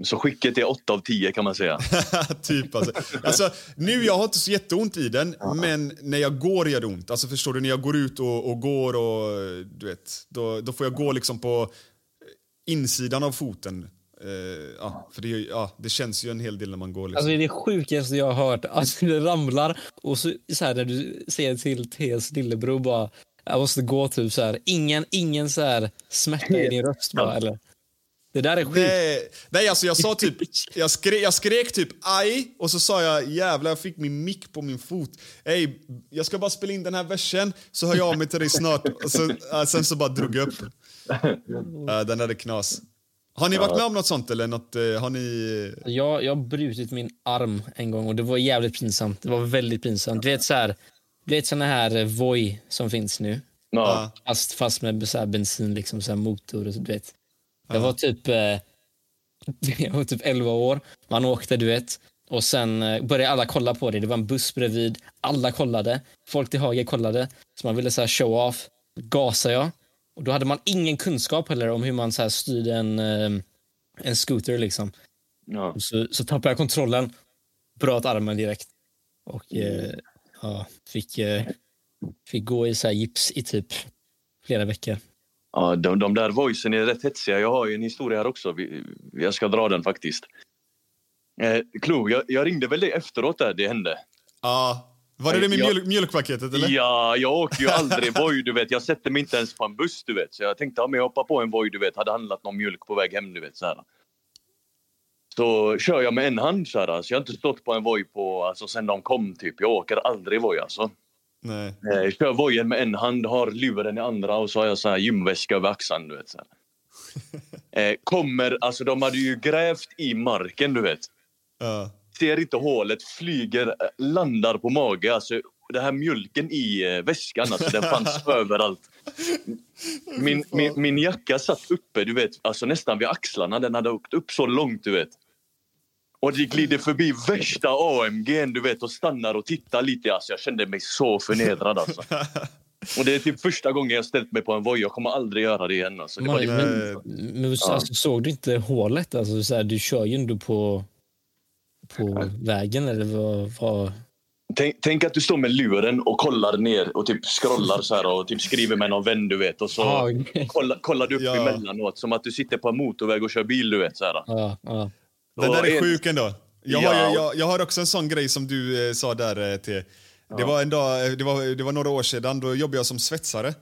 Så skicket är 8 av 10 kan man säga. typ alltså. alltså. Nu jag har inte så jätteont i den, men när jag går gör det ont. Alltså förstår du, när jag går ut och, och går och du vet, då, då får jag gå liksom på insidan av foten. Eh, ja, för det, ja, det känns ju en hel del när man går. Liksom. Alltså det är det sjukaste jag har hört. Alltså det ramlar och så, så här när du säger till T's lillebror bara jag måste gå typ så här. Ingen, ingen så här smärta i din röst bara eller? Det där är sjukt. Nej, nej, alltså jag sa typ, jag skrek, jag skrek typ aj och så sa jag jävlar jag fick min mick på min fot. Ey, jag ska bara spela in den här versen så hör jag av mig till dig snart. Och så, äh, sen så bara drog jag upp. Äh, den där är knas. Har ni varit med om något sånt eller något, eh, har ni... Jag, jag har brutit min arm en gång och det var jävligt pinsamt. Det var väldigt pinsamt. Du vet så här, du vet såna här eh, Voi som finns nu. Ja. Fast, fast med så här bensin, liksom så här motor och så, du vet. Jag var typ eh, jag var typ 11 år. Man åkte, du vet. Och sen eh, började alla kolla på det. Det var en buss bredvid. Alla kollade. Folk till höger kollade. Så man ville så här show off. Gasade jag. Och då hade man ingen kunskap heller om hur man så här styrde en, eh, en scooter liksom. Ja. Så, så tappade jag kontrollen. bröt armen direkt. Och eh, ja, fick, eh, fick gå i så här gips i typ flera veckor. Ja, de, de där voicen är rätt hetsiga. Jag har ju en historia här också. Vi, jag ska dra den faktiskt. Eh, Klo, jag, jag ringde väl dig efteråt där det hände. Ja. Var det det med Jag- mjöl mjölkpaketet eller? Ja, jag åker ju aldrig Voi, du vet. Jag sätter mig inte ens på en buss, du vet. Så jag tänkte, ja, men jag hoppar på en Voi, du vet. Hade handlat någon mjölk på väg hem, du vet. Så, här. så kör jag med en hand, så här. Så jag har inte stått på en Voi på, alltså, sen de kom, typ. Jag åker aldrig Voi, alltså. Nej. Eh, kör vojen med en hand, har luren i andra och så har jag så här gymväska över axeln, du vet. Så. Eh, kommer, alltså de hade ju grävt i marken, du vet. Ja. Ser inte hålet, flyger, eh, landar på mage. Alltså, det här mjölken i eh, väskan, alltså, den fanns överallt. Min, min, min jacka satt uppe, du vet, alltså nästan vid axlarna. Den hade åkt upp så långt, du vet. Och det glider förbi värsta AMG, du vet, och stannar och tittar lite. Alltså, jag kände mig så förnedrad, alltså. Och det är typ första gången jag ställt mig på en Voi. Jag kommer aldrig göra det igen. Alltså. Det Man, det men, men, alltså, såg du inte hålet? Alltså, så här, du kör ju ändå på, på vägen. Eller vad, vad? Tänk, tänk att du står med luren och kollar ner och typ scrollar så här och typ skriver med någon vän, du vet. Och så Ah, okej. kollar, kollar du upp Ja. emellanåt som att du sitter på en motorväg och kör bil, du vet. Så här. Ja, ja. Den där är sjuk ändå. Jag, Ja. har, jag, jag har också en sån grej som du eh, sa där, eh, till. Det var en dag, eh, det var, det var några år sedan, då jobbade jag som svetsare.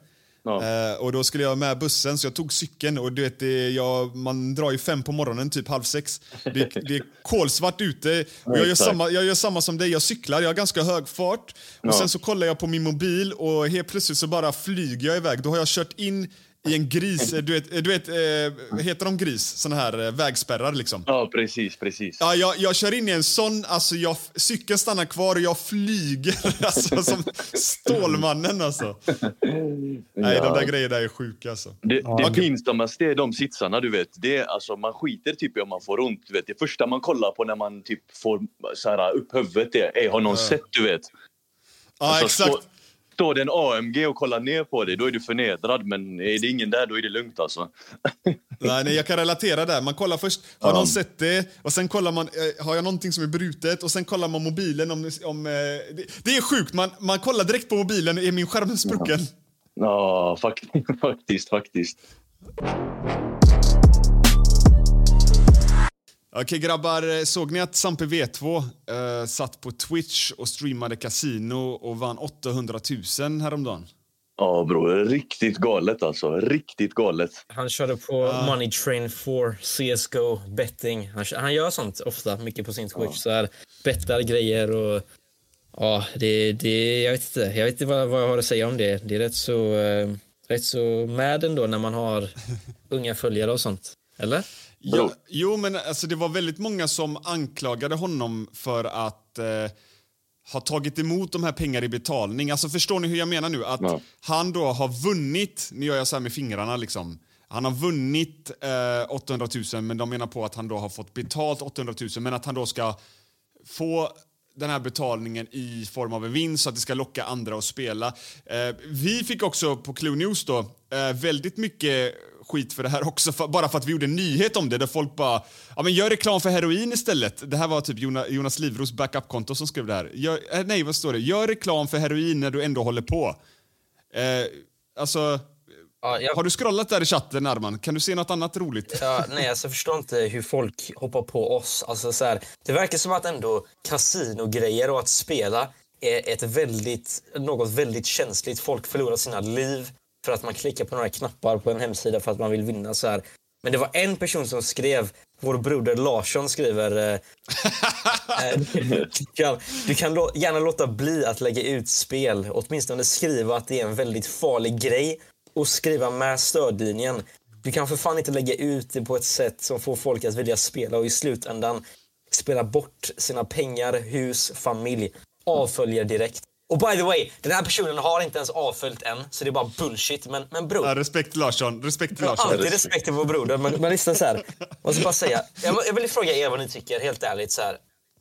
Ja. Eh, och då skulle jag med bussen, så jag tog cykeln och du vet, det, jag, man drar ju fem på morgonen, typ halv sex. Det, det är kolsvart ute och jag gör, samma, jag gör samma som dig, jag cyklar, jag har ganska hög fart. Och Ja. sen så kollar jag på min mobil och helt plötsligt så bara flyger jag iväg. Då har jag kört in i en gris, eh, du vet, eh, du vet eh, heter de gris? Såna här vägspärrar liksom. Ja, precis, precis. Ja, jag, jag kör in i en sån, alltså jag, cykeln stannar kvar och jag flyger alltså, som Stålmannen alltså. Nej, de där grejerna är sjuka alltså. Det, det Okej. pinsammaste är de sitsarna, du vet. Det är, alltså, man skiter typ i om man får ont. Du vet. Det första man kollar på när man typ får så här, upp huvudet är, "Ey, har någon sett, du vet. Ja, Alltså, exakt. Står, står det en AMG och kollar ner på dig, då är du förnedrad. Men är det ingen där, då är det lugnt alltså. Nej, nej, jag kan relatera där. Man kollar först, har någon sett det? Och sen kollar man, eh, har jag någonting som är brutet? Och sen kollar man mobilen om... om eh, det, det är sjukt, man, man kollar direkt på mobilen, är min skärm sprucken? Ja, fakt- faktiskt, faktiskt. Okej grabbar, eh, såg ni att Sampe V2 eh, satt på Twitch och streamade casino och vann 800 000 häromdagen? Ja, bror. Riktigt galet alltså. Riktigt galet. Han körde på Money Train 4, CSGO, betting. Han, han gör sånt ofta, mycket på sin Twitch. Så här, bettar grejer och... Ja, det, det, jag vet inte. Jag vet inte vad, vad jag har att säga om det. Det är rätt så, eh, rätt så mad ändå när man har unga följare och sånt. Eller? Ja, jo, men alltså, det var väldigt många som anklagade honom för att eh, ha tagit emot de här pengarna i betalning. Alltså, förstår ni hur jag menar nu? Att Ja. han då har vunnit, nu gör jag så här med fingrarna liksom. Han har vunnit eh, 800 000 men de menar på att han då har fått betalt 800 000 men att han då ska få den här betalningen i form av en vinst så att det ska locka andra att spela. Eh, vi fick också på Clue News då eh, väldigt mycket skit för det här också, för, bara för att vi gjorde en nyhet om det där folk bara ja, men gör reklam för heroin istället. Det här var typ Jonas, Jonas Livros backup-konto som skrev det här. Gör, eh, nej, vad står det? Gör reklam för heroin när du ändå håller på. Eh, alltså, Ja, jag, har du scrollat där i chatten Arman? Kan du se något annat roligt? Ja, nej, alltså, jag förstår inte hur folk hoppar på oss. Alltså, så här, det verkar som att ändå kasinogrejer och att spela är ett väldigt, något väldigt känsligt. Folk förlorar sina liv för att man klickar på några knappar på en hemsida för att man vill vinna. så här. Men det var en person som skrev, vår broder Larsson skriver eh, eh, du kan, gärna låta bli att lägga ut spel, åtminstone skriva att det är en väldigt farlig grej och skriva med stödlinjen. Du kan för fan inte lägga ut det på ett sätt som får folk att vilja spela och i slutändan spela bort sina pengar, hus, familj. Avföljer direkt. Och by the way, den här personen har inte ens avföljt än, så det är bara bullshit. Men, men bror, Ja, respekt Larsson, respekt till Larsson. alltid respekt för vår broder. Men, men lyssna så här. Jag måste bara säga. Jag, jag vill fråga er vad ni tycker, helt ärligt. så här.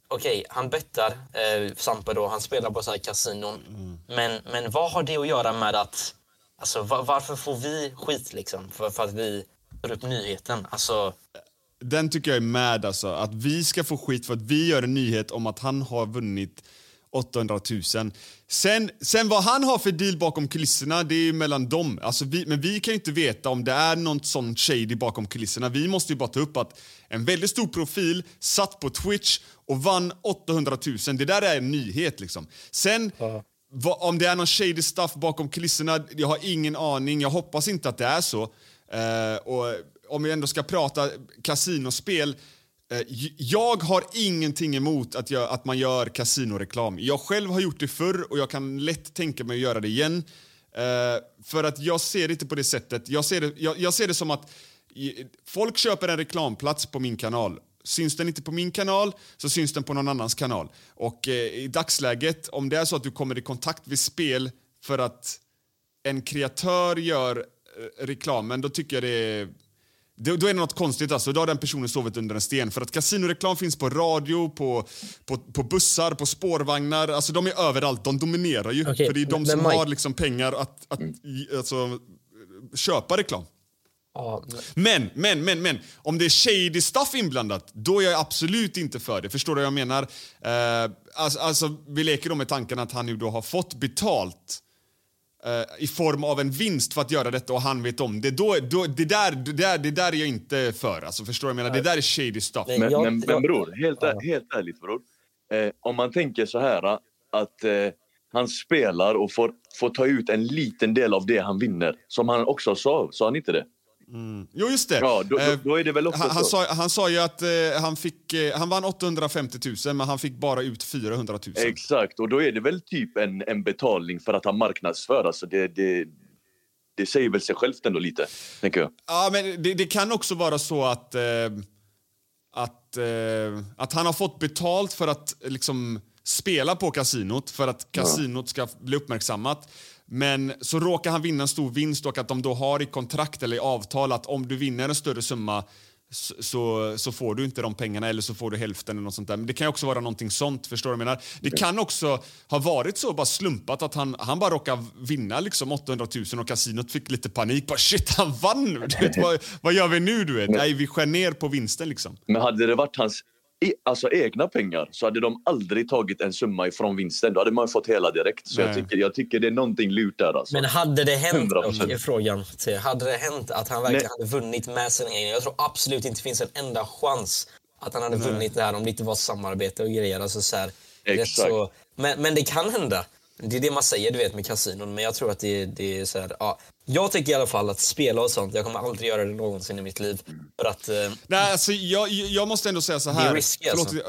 Okej, han bettar, eh, Sampe då, han spelar på så här kasinon. Men, men vad har det att göra med att... Alltså, va, varför får vi skit liksom? För, för att vi tar upp nyheten? Alltså, den tycker jag är med alltså. Att vi ska få skit för att vi gör en nyhet om att han har vunnit 800 000. Sen, sen vad han har för deal bakom kulisserna, det är mellan dem. Alltså vi, men vi kan ju inte veta om det är något sånt shady bakom kulisserna. Vi måste ju bara ta upp att en väldigt stor profil satt på Twitch och vann 800 000. Det där är en nyhet liksom. Sen vad, om det är någon shady stuff bakom kulisserna, jag har ingen aning. Jag hoppas inte att det är så. Eh, och om vi ändå ska prata kasinospel, Eh, jag har ingenting emot att, jag, att man gör kasinoreklam. Jag själv har gjort det förr och jag kan lätt tänka mig att göra det igen. Uh, för att jag ser det inte på det sättet. Jag ser det, jag, jag ser det som att folk köper en reklamplats på min kanal. Syns den inte på min kanal så syns den på någon annans kanal. Och uh, i dagsläget, om det är så att du kommer i kontakt vid spel för att en kreatör gör uh, reklamen, då tycker jag det är... Då, då är det något konstigt. Alltså. Då har den personen sovit under en sten. För att kasinoreklam finns på radio, på, på, på bussar, på spårvagnar. Alltså, de är överallt. De dominerar ju. Okej, för det är de som Mike- har liksom pengar att, att alltså, köpa reklam. Men, men, men, men. Om det är shady stuff inblandat, då är jag absolut inte för det. Förstår du vad jag menar? Eh, alltså, alltså, vi leker då med tanken att han nu då har fått betalt i form av en vinst för att göra detta och han vet om det. Då, då, det, där, det, där, det där är jag inte för. Alltså, förstår jag menar? Det där är shady stuff. Men, men, jag- men bror, helt, ä- helt ärligt bror. Eh, om man tänker så här att eh, han spelar och får, får ta ut en liten del av det han vinner. Som han också sa, sa han inte det? Jo, just det. Ja, då, Eh, då, då är det väl också han, han, så. sa, han sa ju att eh, han, fick, eh, han vann 850 000 men han fick bara ut 400 000. Exakt, och då är det väl typ en, en betalning för att han marknadsför. Alltså det, det, det säger väl sig självt ändå lite, tänker jag. Ja, men det, det kan också vara så att, eh, att, eh, att han har fått betalt för att liksom, spela på kasinot för att kasinot ska bli uppmärksammat. Men så råkar han vinna en stor vinst och att de då har i kontrakt eller i avtal att om du vinner en större summa så, så, får du inte de pengarna eller så får du hälften eller något sånt där. Men det kan också vara någonting sånt, förstår du menar? Det kan också ha varit så bara slumpat att han, han bara råkade vinna liksom 800 000 och kasinot fick lite panik. Bara shit, han vann! Du vet, vad, vad gör vi nu? Du vet? Nej, vi skär ner på vinsten liksom. Men hade det varit hans e- alltså, egna pengar så hade de aldrig tagit en summa ifrån vinsten. Då hade man fått hela direkt. Så jag Nej. tycker, jag tycker det är någonting lurt där. Alltså. Men hade det hänt, 100%. och är frågan, till, hade det hänt att han verkligen Nej. hade vunnit med sin egen? Jag tror absolut inte det finns en enda chans att han hade vunnit det här om det inte var samarbete och grejer. Alltså så här, Exakt. Så, men, men det kan hända. Det är det man säger du vet med kasinon. Men jag tror att det, det är så här, ja. Jag tycker i alla fall att spela och sånt, jag kommer aldrig göra det någonsin i mitt liv. För att, eh, Nej, alltså, jag, jag måste ändå säga så här. Det är risky, förlåt, alltså.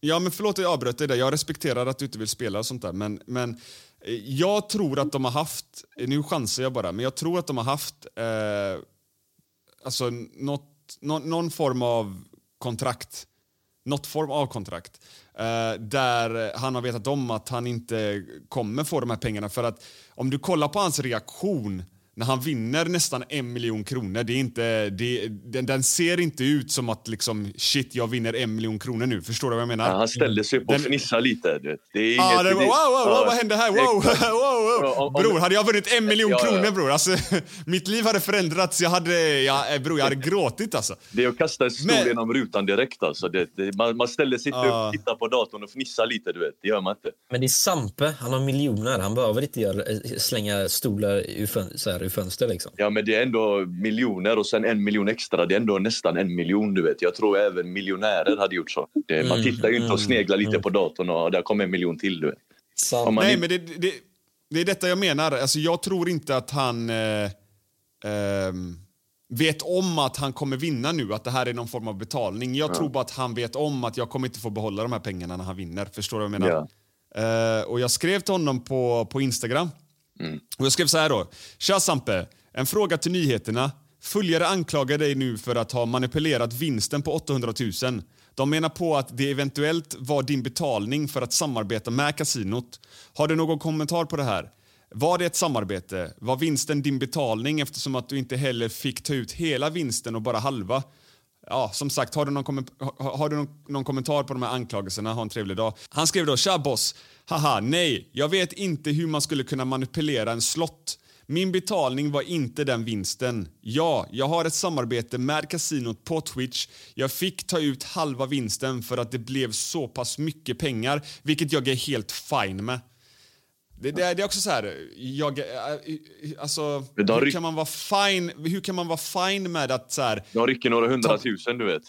Ja, men förlåt att jag avbröt dig där. Jag respekterar att du inte vill spela och sånt där. Men, men eh, jag tror att de har haft, nu chansar jag bara, men jag tror att de har haft eh, alltså något, nå, någon form av kontrakt. Något form av kontrakt. Eh, där han har vetat om att han inte kommer få de här pengarna. För att om du kollar på hans reaktion när han vinner nästan en miljon kronor, det är inte, det, den, den ser inte ut som att liksom shit, jag vinner en miljon kronor nu. Förstår du vad jag menar? Ja, han ställde sig upp och Den- fnissade lite. Det är Ja, inget... det var, wow, wow, wow, Ja, vad hände här? Wow, wow, wow. Ja, om- om- Bror, hade jag vunnit en miljon Ja, kronor bror, alltså, mitt liv hade förändrats. Jag hade, ja, eh, bror, jag hade gråtit alltså. Det är att kasta en stol Men- genom rutan direkt. Alltså. Det, det, man, man ställer sig inte Ja. upp, tittar på datorn och fnissar lite. Du vet. Det gör man inte. men det är Sampe, han har miljoner. Han behöver inte göra, eh, slänga stolar ur, fön, så här, ur fönster liksom. Ja, men det är ändå miljoner och sen en miljon extra. Det är ändå nästan en miljon. du vet. Jag tror även miljonärer hade gjort så. Det, man tittar ju inte och sneglar lite på datorn och där kommer en miljon till. Du vet. Man Nej, men det, det, det är detta jag menar. Alltså, jag tror inte att han eh, ehm, vet om att han kommer vinna nu, att det här är någon form av betalning. Jag tror bara att han vet om att jag kommer inte få behålla de här pengarna när han vinner. Förstår du vad jag menar? Eh, och jag skrev till honom på, på Instagram. Mm. Och jag skrev så här då. Tja Sampe, en fråga till nyheterna. Följare anklagar dig nu för att ha manipulerat vinsten på 800 000. De menar på att det eventuellt var din betalning för att samarbeta med kasinot. Har du någon kommentar på det här? Var det ett samarbete? Var vinsten din betalning eftersom att du inte heller fick ta ut hela vinsten och bara halva? Ja, som sagt, har du, någon, har, har du någon, någon kommentar på de här anklagelserna? Ha en trevlig dag. Han skrev då, tja boss. Haha, nej, jag vet inte hur man skulle kunna manipulera en slott. Min betalning var inte den vinsten. Ja, jag har ett samarbete med kasinot på Twitch. Jag fick ta ut halva vinsten för att det blev så pass mycket pengar, vilket jag är helt fine med. Det, det, är, det är också så här, jag, äh, alltså, hur kan man vara fine, hur kan man vara fine med att så här... De rycker några hundratusen, du vet.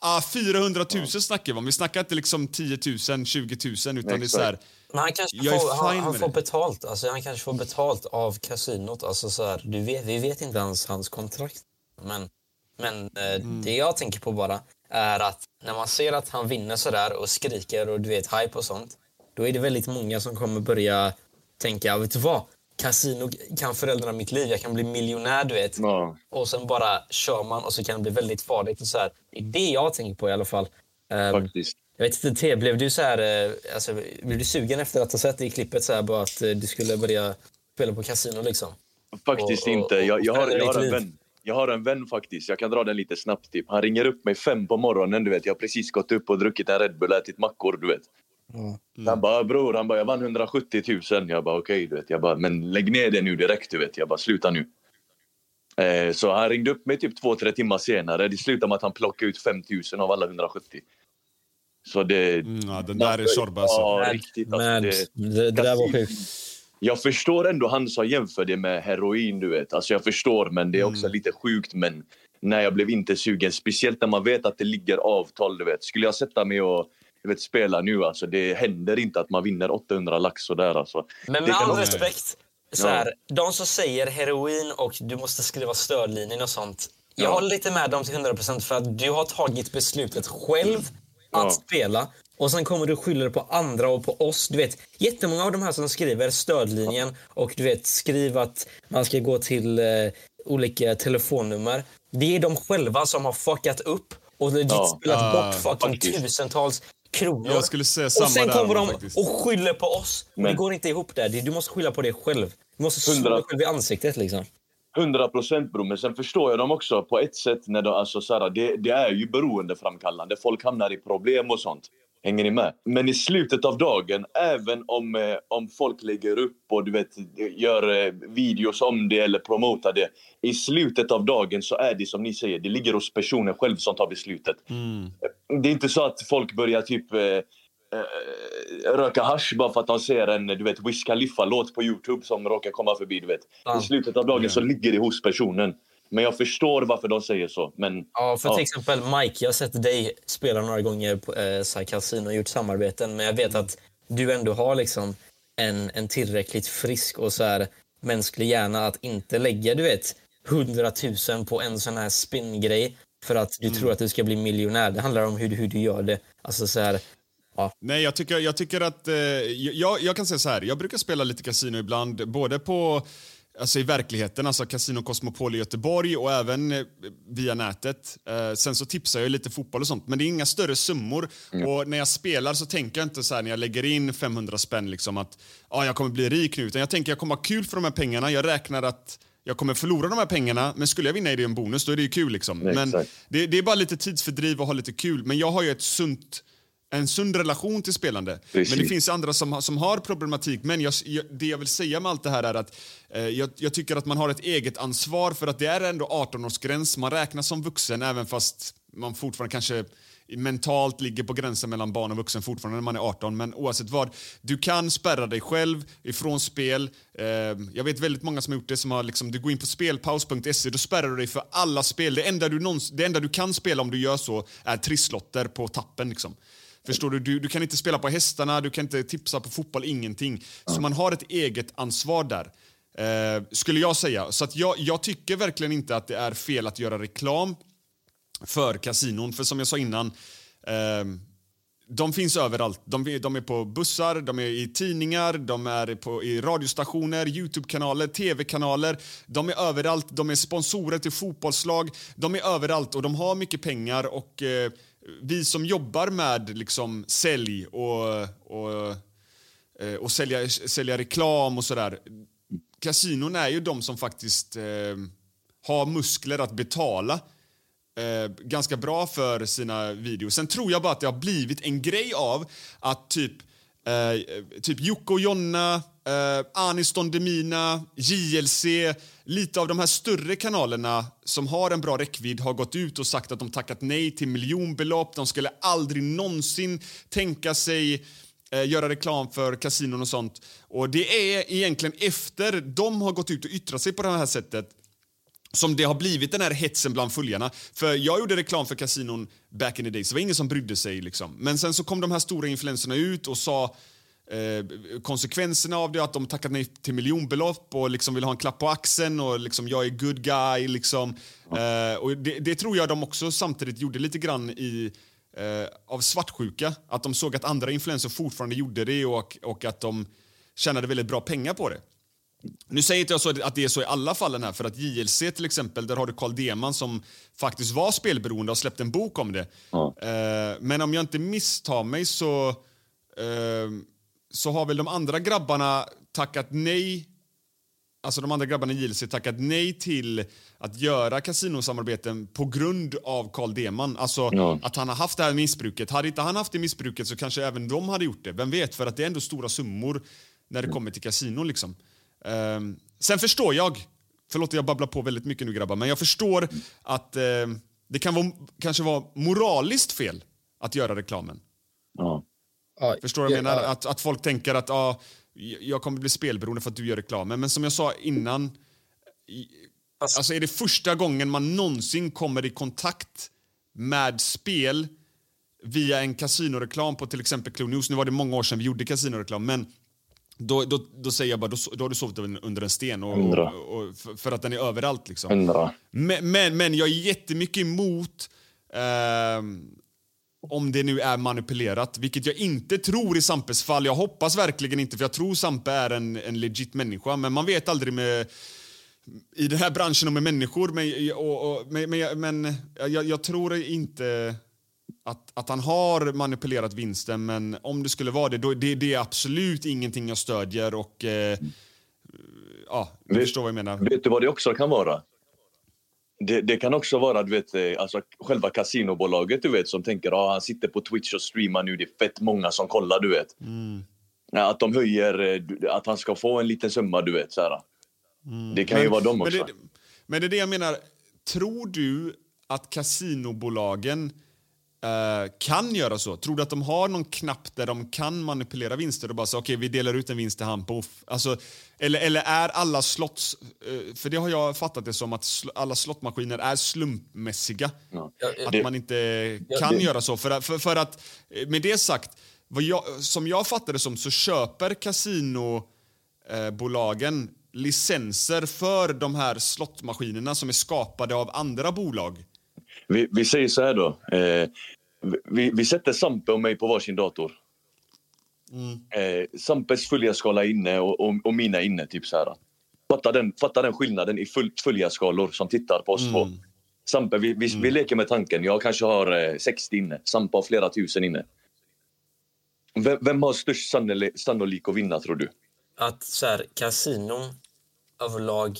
Ah, 400 000 ja. snackar vi om. Vi snackar inte liksom 10 000, 20 000 utan det är så här, Men han kanske får, han, han får betalt. Alltså, han kanske får betalt av kasinot. Alltså, så här, du vet, vi vet inte ens hans kontrakt. Men, men eh, mm. det jag tänker på bara är att när man ser att han vinner så där och skriker och du vet hype och sånt. Då är det väldigt många som kommer börja tänka, vet du vad? Kasino kan förändra mitt liv. Jag kan bli miljonär, du vet. Ja. Och sen bara kör man och så kan det bli väldigt farligt. Och så här. Det är det jag tänker på i alla fall. Um, Faktiskt. Jag vet inte, T, blev du så här, eh, alltså, blev du sugen efter att ha sett det i klippet så här, bara att eh, du skulle börja spela på kasino liksom? Faktiskt och, inte. Jag, jag, har, jag, har en vän, jag har en vän faktiskt, jag kan dra den lite snabbt. Typ. Han ringer upp mig fem på morgonen, du vet. Jag har precis gått upp och druckit en Red Bull, ätit mackor, du vet. Mm. Han bara, bror, han bara, jag vann 170 000. Jag bara, okej, okay, du vet. Jag bara, men lägg ner det nu direkt, du vet. Jag bara, sluta nu. Eh, så han ringde upp mig typ två, tre timmar senare. Det slutade med att han plockade ut 5 000 av alla 170. Så det... Mm, ja, den där är Tjorba alltså. Ja, riktigt. Alltså, men, det, det, det där var sjukt. Jag förstår ändå han som jämför det med heroin, du vet. Alltså jag förstår, men det är också mm. lite sjukt. Men nej, jag blev inte sugen. Speciellt när man vet att det ligger avtal, du vet. Skulle jag sätta mig och vet, spela nu. Alltså, det händer inte att man vinner 800 lax sådär. Alltså. Men med all respekt, så här, ja. de som säger heroin och du måste skriva stödlinjen och sånt. Jag ja. håller lite med dem till 100% för att du har tagit beslutet själv att ja. spela. Och sen kommer du skylla det på andra och på oss. Du vet, jättemånga av de här som skriver stödlinjen och du vet, skriver att man ska gå till eh, olika telefonnummer. Det är de själva som har fuckat upp och legit ja. spelat bort fucking tusentals kronor. Jag skulle säga samma och sen kommer de faktiskt. och skyller på oss. Men. Det går inte ihop där. Du måste skylla på dig själv. Du måste slå dig själv i ansiktet liksom. 100 procent bror, men sen förstår jag dem också på ett sätt. när de, alltså, så här, det, det är ju beroendeframkallande. Folk hamnar i problem och sånt. Hänger ni med? Men i slutet av dagen, även om, eh, om folk lägger upp och du vet, gör eh, videos om det eller promotar det. I slutet av dagen så är det som ni säger, det ligger hos personen själv som tar beslutet. Mm. Det är inte så att folk börjar typ eh, eh, röka hash bara för att de ser en du vet, Wiz Khalifa-låt på Youtube som råkar komma förbi. Du vet. I slutet av dagen så ligger det hos personen. Men jag förstår varför de säger så. Men, ja, för till exempel Mike, jag har sett dig spela några gånger på eh, Casino och gjort samarbeten, men jag vet att du ändå har liksom en, en tillräckligt frisk och så här mänsklig hjärna att inte lägga, du vet, hundratusen på en sån här spin-grej för att du mm. tror att du ska bli miljonär. Det handlar om hur, hur du gör det. Alltså så här, ja. Nej, jag tycker, jag tycker att... Eh, jag, jag kan säga så här, jag brukar spela lite kasino ibland, både på Alltså i verkligheten, alltså Casino Cosmopol i Göteborg och även eh, via nätet. Eh, sen så tipsar jag lite fotboll och sånt, men det är inga större summor. Mm. Och när jag spelar så tänker jag inte så här, när jag lägger in 500 spänn liksom att ah, jag kommer bli rik nu, utan jag tänker jag kommer ha kul för de här pengarna. Jag räknar att jag kommer förlora de här pengarna, men skulle jag vinna är det en bonus, då är det ju kul liksom. Men det, det, är bara lite tidsfördriv och ha lite kul. Men jag har ju ett sunt en sund relation till spelande. Precis. Men det finns andra som, som har problematik. Men jag, jag, det jag vill säga med allt det här är att eh, jag, jag, tycker att man har ett eget ansvar för att det är ändå 18-årsgräns. Man räknas som vuxen även fast man fortfarande kanske mentalt ligger på gränsen mellan barn och vuxen fortfarande när man är 18. Men oavsett vad, du kan spärra dig själv ifrån spel. Eh, jag vet väldigt många som har gjort det. Som har liksom, du går in på spelpaus.se, då spärrar du dig för alla spel. Det enda du, någons, det enda du kan spela om du gör så är trisslotter på tappen. Liksom. Förstår du? du? Du kan inte spela på hästarna, du kan inte tipsa på fotboll, ingenting. Så man har ett eget ansvar där. Eh, skulle jag säga. Så att jag, jag tycker verkligen inte att det är fel att göra reklam för kasinon. För som jag sa innan, eh, de finns överallt. De, de, är på bussar, de är i tidningar, de är på, i radiostationer, Youtube-kanaler, tv-kanaler. De är överallt. De är sponsorer till fotbollslag. De är överallt och de har mycket pengar. och... Eh, vi som jobbar med liksom sälj och, och, eh, och sälja, sälja reklam och sådär. Kasinon är ju de som faktiskt eh, har muskler att betala eh, ganska bra för sina videos. Sen tror jag bara att det har blivit en grej av att typ, eh, typ Jocke och Jonna Uh, Aniston Demina, JLC, lite av de här större kanalerna som har en bra räckvidd har gått ut och sagt att de tackat nej till miljonbelopp. De skulle aldrig någonsin tänka sig uh, göra reklam för kasinon och sånt. Och det är egentligen efter de har gått ut och yttrat sig på det här sättet som det har blivit den här hetsen bland följarna. För jag gjorde reklam för kasinon back in the days, så det var ingen som brydde sig. Liksom. Men sen så kom de här stora influenserna ut och sa eh, konsekvenserna av det, att de tackat nej till miljonbelopp och liksom vill ha en klapp på axeln och liksom jag är good guy. Liksom. Eh, och det, det, tror jag de också samtidigt gjorde lite grann i eh, av svartsjuka. Att de såg att andra influencers fortfarande gjorde det och, och att de tjänade väldigt bra pengar på det. Nu säger inte jag så att det är så i alla fallen här, för att JLC till exempel, där har du Carl Deman som faktiskt var spelberoende och släppt en bok om det. Eh, men om jag inte misstar mig så, eh, så har väl de andra grabbarna tackat nej Alltså de andra grabbarna i JLC tackat nej till att göra kasinosamarbeten på grund av Carl Deman. Alltså ja. att han har haft det här missbruket. Hade inte han haft det missbruket så kanske även de hade gjort det. Vem vet? För att det är ändå stora summor när det mm. kommer till kasino liksom. Um, sen förstår jag, förlåt jag babblar på väldigt mycket nu grabbar, men jag förstår att uh, det kan vara, kanske vara moraliskt fel att göra reklamen. Ja. Förstår du vad jag menar? Att, att folk tänker att ah, jag kommer bli spelberoende för att du gör reklamen. Men som jag sa innan, alltså är det första gången man någonsin kommer i kontakt med spel via en kasinoreklam på till exempel Clue News. Nu var det många år sedan vi gjorde kasinoreklam, men då, då, då säger jag bara, då, då har du sovit under en sten. Och, och, och för, för, att den är överallt. Liksom. Men, men, men, jag är jättemycket emot eh, om det nu är manipulerat, vilket jag inte tror i Sampes fall. Jag hoppas verkligen inte, för jag tror Sampe är en, en legit människa. Men man vet aldrig med i den här branschen och med människor. Men, och, och, men, men jag, jag, tror inte att, att han har manipulerat vinsten, men om det skulle vara det, då det, det är absolut ingenting jag stödjer. Och, eh, ja, du vet, förstår vad jag menar. Vet du vad det också kan vara? Det, det, kan också vara du vet, eh, alltså, själva kasinobolaget du vet, som tänker att ah, han sitter på Twitch och streamar nu, det är fett många som kollar. du vet. Mm. Att de höjer, eh, att han ska få en liten summa. du vet. Så mm. Det kan men, ju vara dem också. Men det, men det är det jag menar. Tror du att kasinobolagen Uh, kan göra så? Tror du att de har någon knapp där de kan manipulera vinster och bara säga okej, okay, vi delar ut en vinst till han på alltså, eller, eller är alla slotts... Uh, för det har jag fattat det som att sl alla slottmaskiner är slumpmässiga. Ja. Att det, man inte kan det. göra så. För, för, för att, eh, med det sagt, vad jag, som jag fattar det som så köper kasinobolagen licenser för de här slottmaskinerna som är skapade av andra bolag. Vi, vi säger så här då. Eh, vi, vi sätter Sampe och mig på varsin dator. Mm. Eh, Sampes följarskala inne och, och, och, mina inne. Typ så här. Fatta, den, fatta den skillnaden i full, följarskalor som tittar på oss mm. två. Sampe, vi, vi, mm. vi leker med tanken. Jag kanske har eh, 60 inne. Sampe har flera tusen inne. Vem, vem har störst sannolik, sannolik att vinna, tror du? Att så här, kasinon överlag...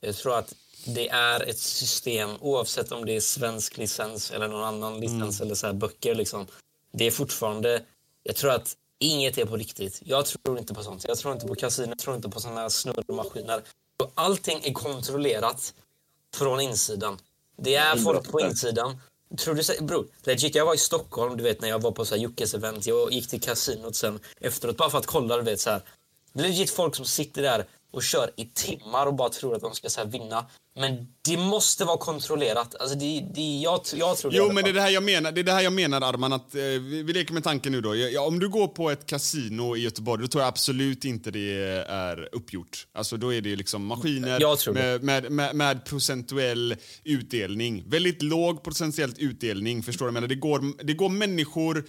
Jag tror att det är ett system, oavsett om det är svensk licens eller någon annan licens mm. eller så här böcker. Liksom. Det är fortfarande... Jag tror att inget är på riktigt. Jag tror inte på sånt. Jag tror inte på kasino, jag tror inte på såna här snurrmaskiner. Allting är kontrollerat från insidan. Det är folk på insidan. Tror du, bro, legit, jag var i Stockholm, du vet när jag var på så här Jockes event. Jag gick till kasinot sen efteråt bara för att kolla, du vet så här. Legit folk som sitter där och kör i timmar och bara tror att de ska så vinna. Men det måste vara kontrollerat. Alltså det, det, jag, jag tror det Jo, men det är det här jag menar, det är det här jag menar Arman. Att, eh, vi, vi leker med tanken nu då. Ja, om du går på ett kasino i Göteborg, då tror jag absolut inte det är uppgjort. Alltså då är det liksom maskiner med, med, med, med, procentuell utdelning. Väldigt låg procentuell utdelning, förstår du? Men det går, det går människor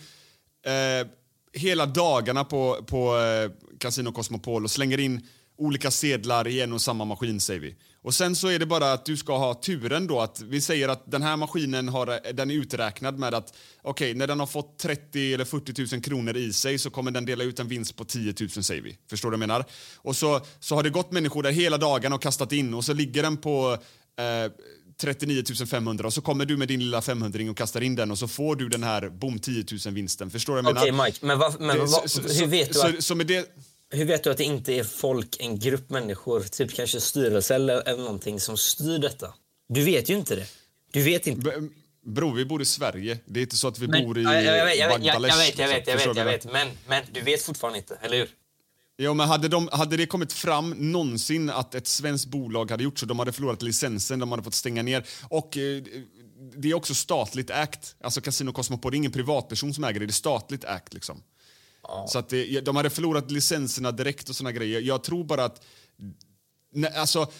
eh, hela dagarna på, på eh, Casino Cosmopol och slänger in olika sedlar i en och samma maskin säger vi. Och sen så är det bara att du ska ha turen då att vi säger att den här maskinen har, den är uträknad med att okej, okay, när den har fått 30 eller 40 000 kronor i sig så kommer den dela ut en vinst på 10 000 säger vi. Förstår du vad jag menar? Och så, så har det gått människor där hela dagen och kastat in och så ligger den på eh, 39 500 och så kommer du med din lilla 500 och kastar in den och så får du den här boom 10 000 vinsten. Förstår du vad jag menar? Okej okay, Mike, men, va, men va, hur vet du att... Så, så med det, hur vet du att det inte är folk, en grupp människor, typ kanske styrelse eller, eller någonting som styr detta? Du vet ju inte det. Du vet inte. B- Bro, vi bor i Sverige. Det är inte så att vi Men- bor i Ja, jag, jag, vet, jag, vet, jag, vet, jag vet, jag Förstår vet, jag vet. Men, men du vet fortfarande inte, eller hur? Jo, men hade, de, hade det kommit fram någonsin att ett svenskt bolag hade gjort så, de hade förlorat licensen, de hade fått stänga ner. Och eh, det är också statligt ägt. Alltså Casino Cosmopol, det är ingen privatperson som äger det, det är statligt ägt liksom. Så att det, de hade förlorat licenserna direkt och såna grejer. Jag tror bara att... Nej, alltså,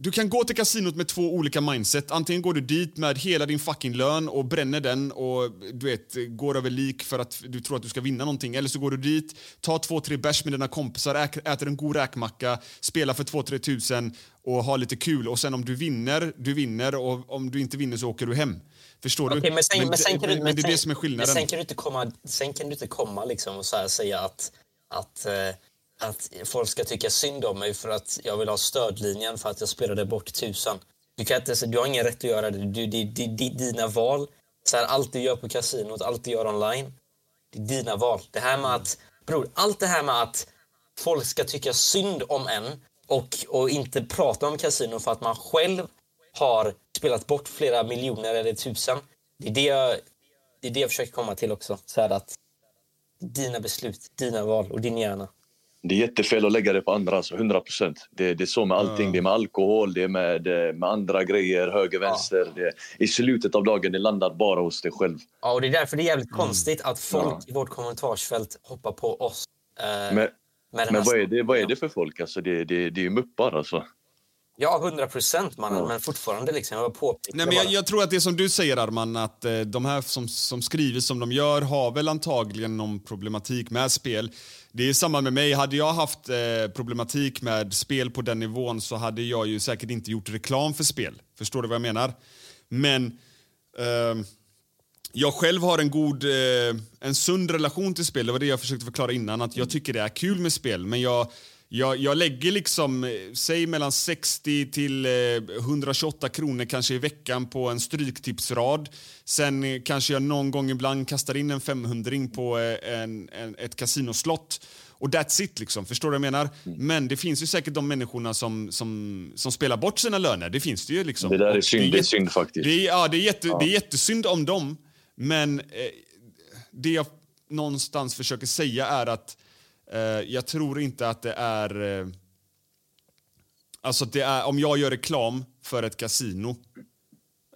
du kan gå till kasinot med två olika mindset. Antingen går du dit med hela din fucking lön och bränner den och du vet, går över lik för att du tror att du ska vinna någonting. Eller så går du dit, tar två, tre bärs med dina kompisar, äter en god räkmacka, spelar för två, tre tusen och har lite kul. Och sen om du vinner, du vinner och om du inte vinner så åker du hem. Förstår Okej, du? men, sen, men, sen det, kan du, men men, det är sen, det som är men skillnaden. sen kan du inte komma, sen kan du inte komma liksom och så säga att, att, eh, att folk ska tycka synd om mig för att jag vill ha stödlinjen för att jag spelade bort tusan. Du, kan inte, du har ingen rätt att göra det. Du, det, det, det är dina val. Så här, allt du gör på kasinot, allt du gör online. Det är dina val. Det här med att, bror, allt det här med att folk ska tycka synd om en och, och inte prata om kasino för att man själv har spelat bort flera miljoner eller tusen. Det är det jag, det är det jag försöker komma till också. Så här att dina beslut, dina val och din hjärna. Det är jättefel att lägga det på andra, alltså 100 procent. Det, det är så med allting. Det är med alkohol, det är med, eh, med andra grejer, höger, vänster. Det, I slutet av dagen, det landar bara hos dig själv. Ja, och det är därför det är jävligt konstigt att folk i vårt kommentarsfält hoppar på oss. Eh, Men, men här vad, är det, vad är det för folk? Alltså, det, det, det är ju muppar alltså. Ja, hundra procent mannen. Men fortfarande liksom, jag var Nej, men jag, jag tror att det är som du säger Arman, att eh, de här som, som skriver som de gör har väl antagligen någon problematik med spel. Det är samma med mig. Hade jag haft eh, problematik med spel på den nivån så hade jag ju säkert inte gjort reklam för spel. Förstår du vad jag menar? Men ehm, jag själv har en god, eh, en sund relation till spel. Det var det jag försökte förklara innan. Att jag tycker det är kul med spel. Men jag, jag, jag lägger liksom, eh, säg mellan 60 till eh, 128 kronor kanske i veckan på en stryktipsrad. Sen eh, kanske jag någon gång ibland kastar in en 500 på eh, en, en, ett kasinoslott. Och that's it, liksom. förstår du jag menar? Men det finns ju säkert de människorna som, som, som spelar bort sina löner. Det finns det ju. Liksom. Det där är synd, det är synd faktiskt. Det är, ja, det är, jätte, det är jättesynd om dem. Men eh, det jag någonstans försöker säga är att eh, Eh, jag tror inte att det är... Eh, alltså det är, om jag gör reklam för ett kasino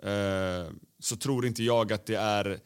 eh, så tror inte jag att det är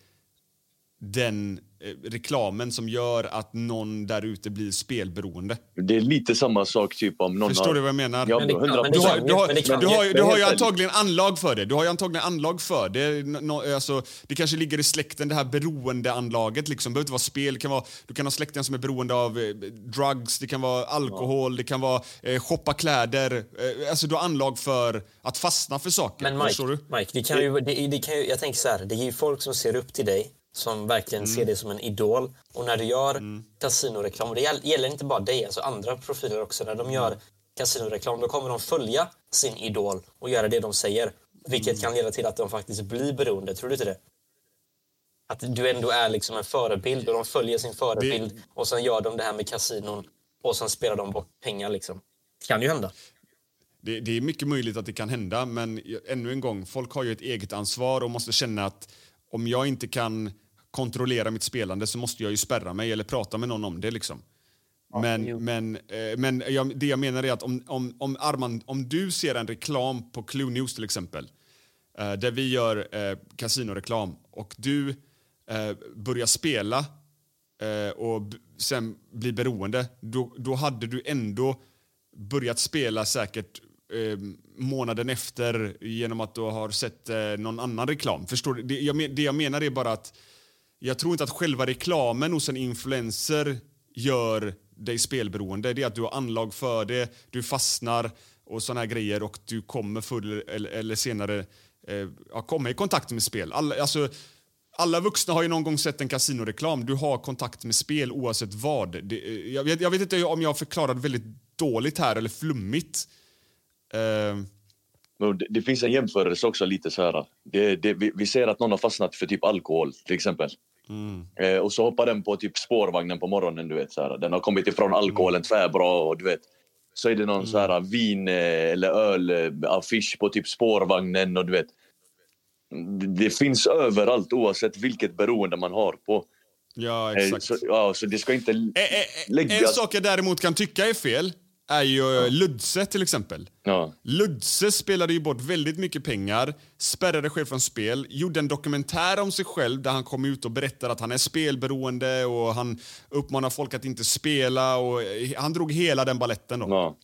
den reklamen som gör att någon där ute blir spelberoende. Det är lite samma sak typ om någon Förstår har... du vad jag menar? Ja, Men det kan- 100 men det Du har, du du ju- har, du har ju helt antagligen anlag för det. Du har ju antagligen anlag för det. Nå- alltså, det kanske ligger i släkten, det här beroendeanlaget. Liksom. Det behöver inte vara spel. Det kan vara, du kan ha släkten som är beroende av eh, drugs, det kan vara alkohol, det kan vara eh, shoppa kläder. Eh, alltså, du har anlag för att fastna för saker. Men Mike? Mike det kan ju, det, det kan ju, jag tänker så här, det är ju folk som ser upp till dig, som verkligen Mm. ser dig som en idol. Och när du gör kasinoreklam, och det gäll- gäller inte bara dig, alltså andra profiler också, när de gör kasinoreklam, då kommer de följa sin idol och göra det de säger. Vilket Mm. kan leda till att de faktiskt blir beroende, tror du inte det? Att du ändå är liksom en förebild och de följer sin förebild och sen gör de det här med kasinon och sen spelar de bort pengar liksom. Det kan ju hända. Det, det är mycket möjligt att det kan hända, men ännu en gång, folk har ju ett eget ansvar och måste känna att om jag inte kan kontrollera mitt spelande så måste jag ju spärra mig eller prata med någon om det. liksom. men men, eh, men jag, det jag menar är att om, om, om, Arman, om du ser en reklam på Clue News till exempel, eh, där vi gör eh, kasinoreklam och du eh, börjar spela eh, och sen blir beroende, då, då hade du ändå börjat spela säkert eh, månaden efter genom att du har sett eh, någon annan reklam. Förstår du? Det jag, men, det jag menar är bara att jag tror inte att själva reklamen hos en influencer gör dig spelberoende. Det är att du har anlag för det, du fastnar och såna här grejer och du kommer förr eller, eller senare eh, ja, komma i kontakt med spel. All, alltså, alla vuxna har ju någon gång sett en kasinoreklam. Du har kontakt med spel oavsett vad. Det, eh, jag, vet, jag vet inte om jag förklarade väldigt dåligt här eller flummigt. Eh, men Det, det finns en jämförelse också lite så här. Det, det, vi, vi ser att någon har fastnat för typ alkohol till exempel. Eh, och så hoppar den på typ spårvagnen på morgonen. Du vet, så här. Den har kommit ifrån alkoholen tvärbra. Och, du vet, så är det någon så här vin eh, eller ölaffisch på typ spårvagnen. Och, du vet, det, finns överallt oavsett vilket beroende man har på. Ja, Eh, exakt. Så, ja, så det ska inte Eh, eh, eh, läggas... En sak jag däremot kan tycka är fel är ju eh, Ludse till exempel. Ja. Ludse spelade ju bort väldigt mycket pengar, spärrade själv från spel, gjorde en dokumentär om sig själv där han kom ut och berättade att han är spelberoende och han uppmanar folk att inte spela och eh, han drog hela den balletten då. Ja.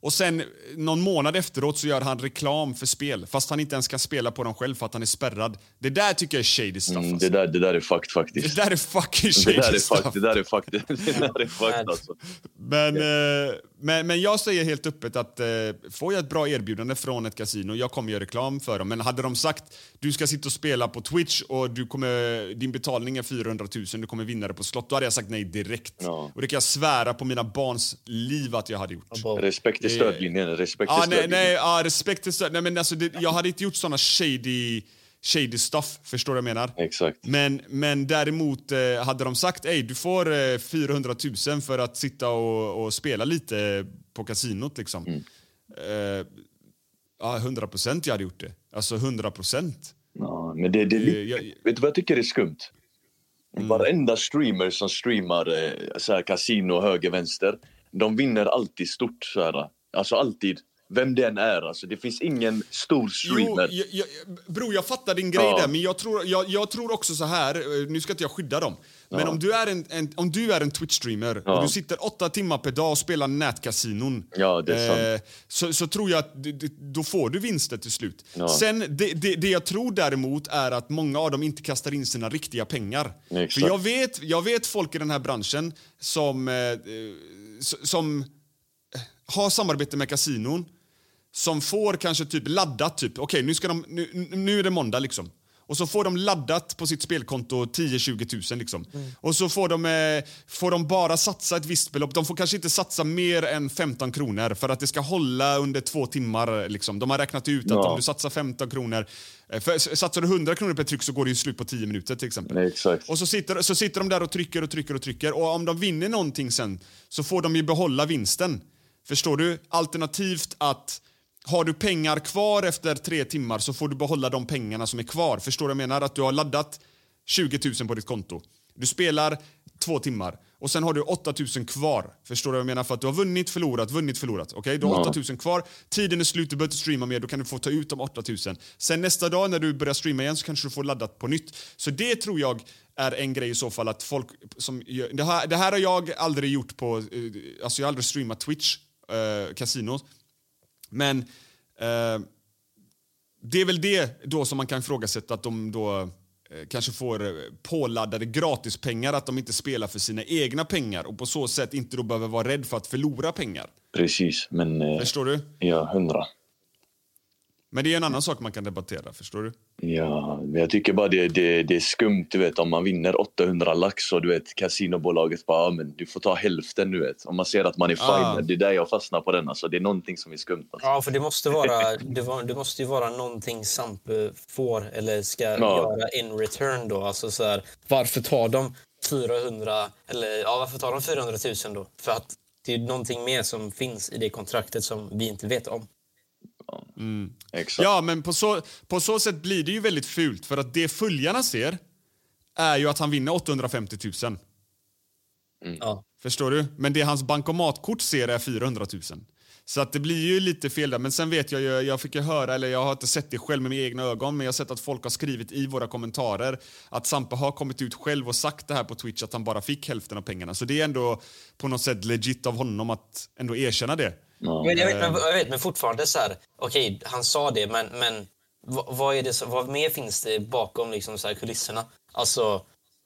Och sen någon månad efteråt så gör han reklam för spel fast han inte ens kan spela på dem själv för att han är spärrad. Det där tycker jag är shady stuff Mm, alltså. det, där, det där är fucked Det faktiskt. där är fucking Det shady där är stuff. fucked. Det där är fucked. Det där är fucked alltså. Men, eh, men, men jag säger helt öppet att eh, får jag ett bra erbjudande från ett kasino, jag kommer göra reklam för dem. Men hade de sagt du ska sitta och spela på Twitch och du kommer, din betalning är 400 000, du kommer vinna det på slott. Då hade jag sagt nej direkt. Ja. Och det kan jag svära på mina barns liv att jag hade gjort. Respekt till stödlinjen. Respekt till nej, stödlinjen. nej, ja, respekt till stöd. Nej, men alltså, det, jag hade inte gjort såna shady, shady stuff, förstår du vad jag menar? Exakt. Men, men däremot eh, hade de sagt ej du får eh, 400 000 för att sitta och, och spela lite på kasinot liksom. Mm. Eh, ja, 100 procent jag hade gjort det. Alltså 100 procent. Ja, men det, det, är lite- jag- vet du vad jag tycker är skumt? Mm. Varenda streamer som streamar eh, så här, kasino höger, vänster, de vinner alltid stort. Så här. Alltså alltid. Vem det än är. Alltså, det finns ingen stor Jo, streamer. jag, jag, bro, jag fattar din grej Ja. där, men jag tror, jag, jag tror också så här, eh, nu ska inte jag skydda dem, men om du är en, en, om du är en Twitch-streamer Ja. och du sitter åtta timmar per dag och spelar nätkasinon, Ja, sant. så, så tror jag att det- det- då får du vinster till slut. Ja. Sen, det, det, det jag tror däremot är att många av dem inte kastar in sina riktiga pengar. Exakt. För jag vet, jag vet folk i den här branschen som, eh, eh, som har samarbete med kasinon som får kanske typ laddat, typ, okej nu, ska de, nu, nu är det måndag liksom. Och så får de laddat på sitt spelkonto 10-20 tusen liksom. Och så får de, eh, får de bara satsa ett visst belopp. De får kanske inte satsa mer än 15 kronor för att det ska hålla under två timmar. Liksom. De har räknat ut att Ja. om du satsar 15 kronor, eh, för, satsar du 100 kronor per tryck så går det ju slut på 10 minuter till exempel. Nej. Och så sitter, så sitter de där och trycker och trycker och trycker. Och om de vinner någonting sen så får de ju behålla vinsten. Förstår du? Alternativt att har du pengar kvar efter tre timmar så får du behålla de pengarna som är kvar. Förstår du jag menar? Att du har laddat 20 000 på ditt konto. Du spelar två timmar och sen har du 8 000 kvar. Förstår du vad jag menar? För att du har vunnit, förlorat, vunnit, förlorat. Okej? Du har 8 000 kvar. Tiden är slut, du behöver inte streama mer. Då kan du få ta ut de 8 000. Sen nästa dag när du börjar streama igen så kanske du får laddat på nytt. Så det tror jag är en grej i så fall att folk som gör, det, här, det här har jag aldrig gjort på, eh, alltså jag har aldrig streamat Twitch, eh, kasino. Men eh, det är väl det då som man kan ifrågasätta att de då eh, kanske får eh, påladdade gratispengar, att de inte spelar för sina egna pengar och på så sätt inte då behöver vara rädd för att förlora pengar. Precis, men... Eh, Förstår du? ja, hundra. Men det är en annan sak man kan debattera, förstår du? Ja, men jag tycker bara det, det, det är skumt du vet om man vinner 800 lax och du vet kasinobolaget bara ja, men du får ta hälften du vet. Om man ser att man är fine. Ah. Det är där jag fastnar på den alltså. Det är någonting som är skumt. Alltså. Ja, för det måste vara, det, var, det måste ju vara någonting Sampe får eller ska göra in return då. Alltså så här, varför tar de 400 eller ja, varför tar de 400 000 då? För att det är någonting mer som finns i det kontraktet som vi inte vet om. Exakt. Ja, men på så, på så sätt blir det ju väldigt fult för att det följarna ser är ju att han vinner 850 000. Ja. Förstår du? Men det hans bankomatkort ser är 400 000. Så att det blir ju lite fel där. Men sen vet jag ju, jag fick ju höra, eller jag har inte sett det själv med mina egna ögon, men jag har sett att folk har skrivit i våra kommentarer att Sampe har kommit ut själv och sagt det här på Twitch att han bara fick hälften av pengarna. Så det är ändå på något sätt legit av honom att ändå erkänna det. Men jag vet, men, jag vet, men fortfarande så här, okej, han sa det, men, men vad, vad, är det, vad mer finns det bakom liksom, så här, kulisserna? Alltså,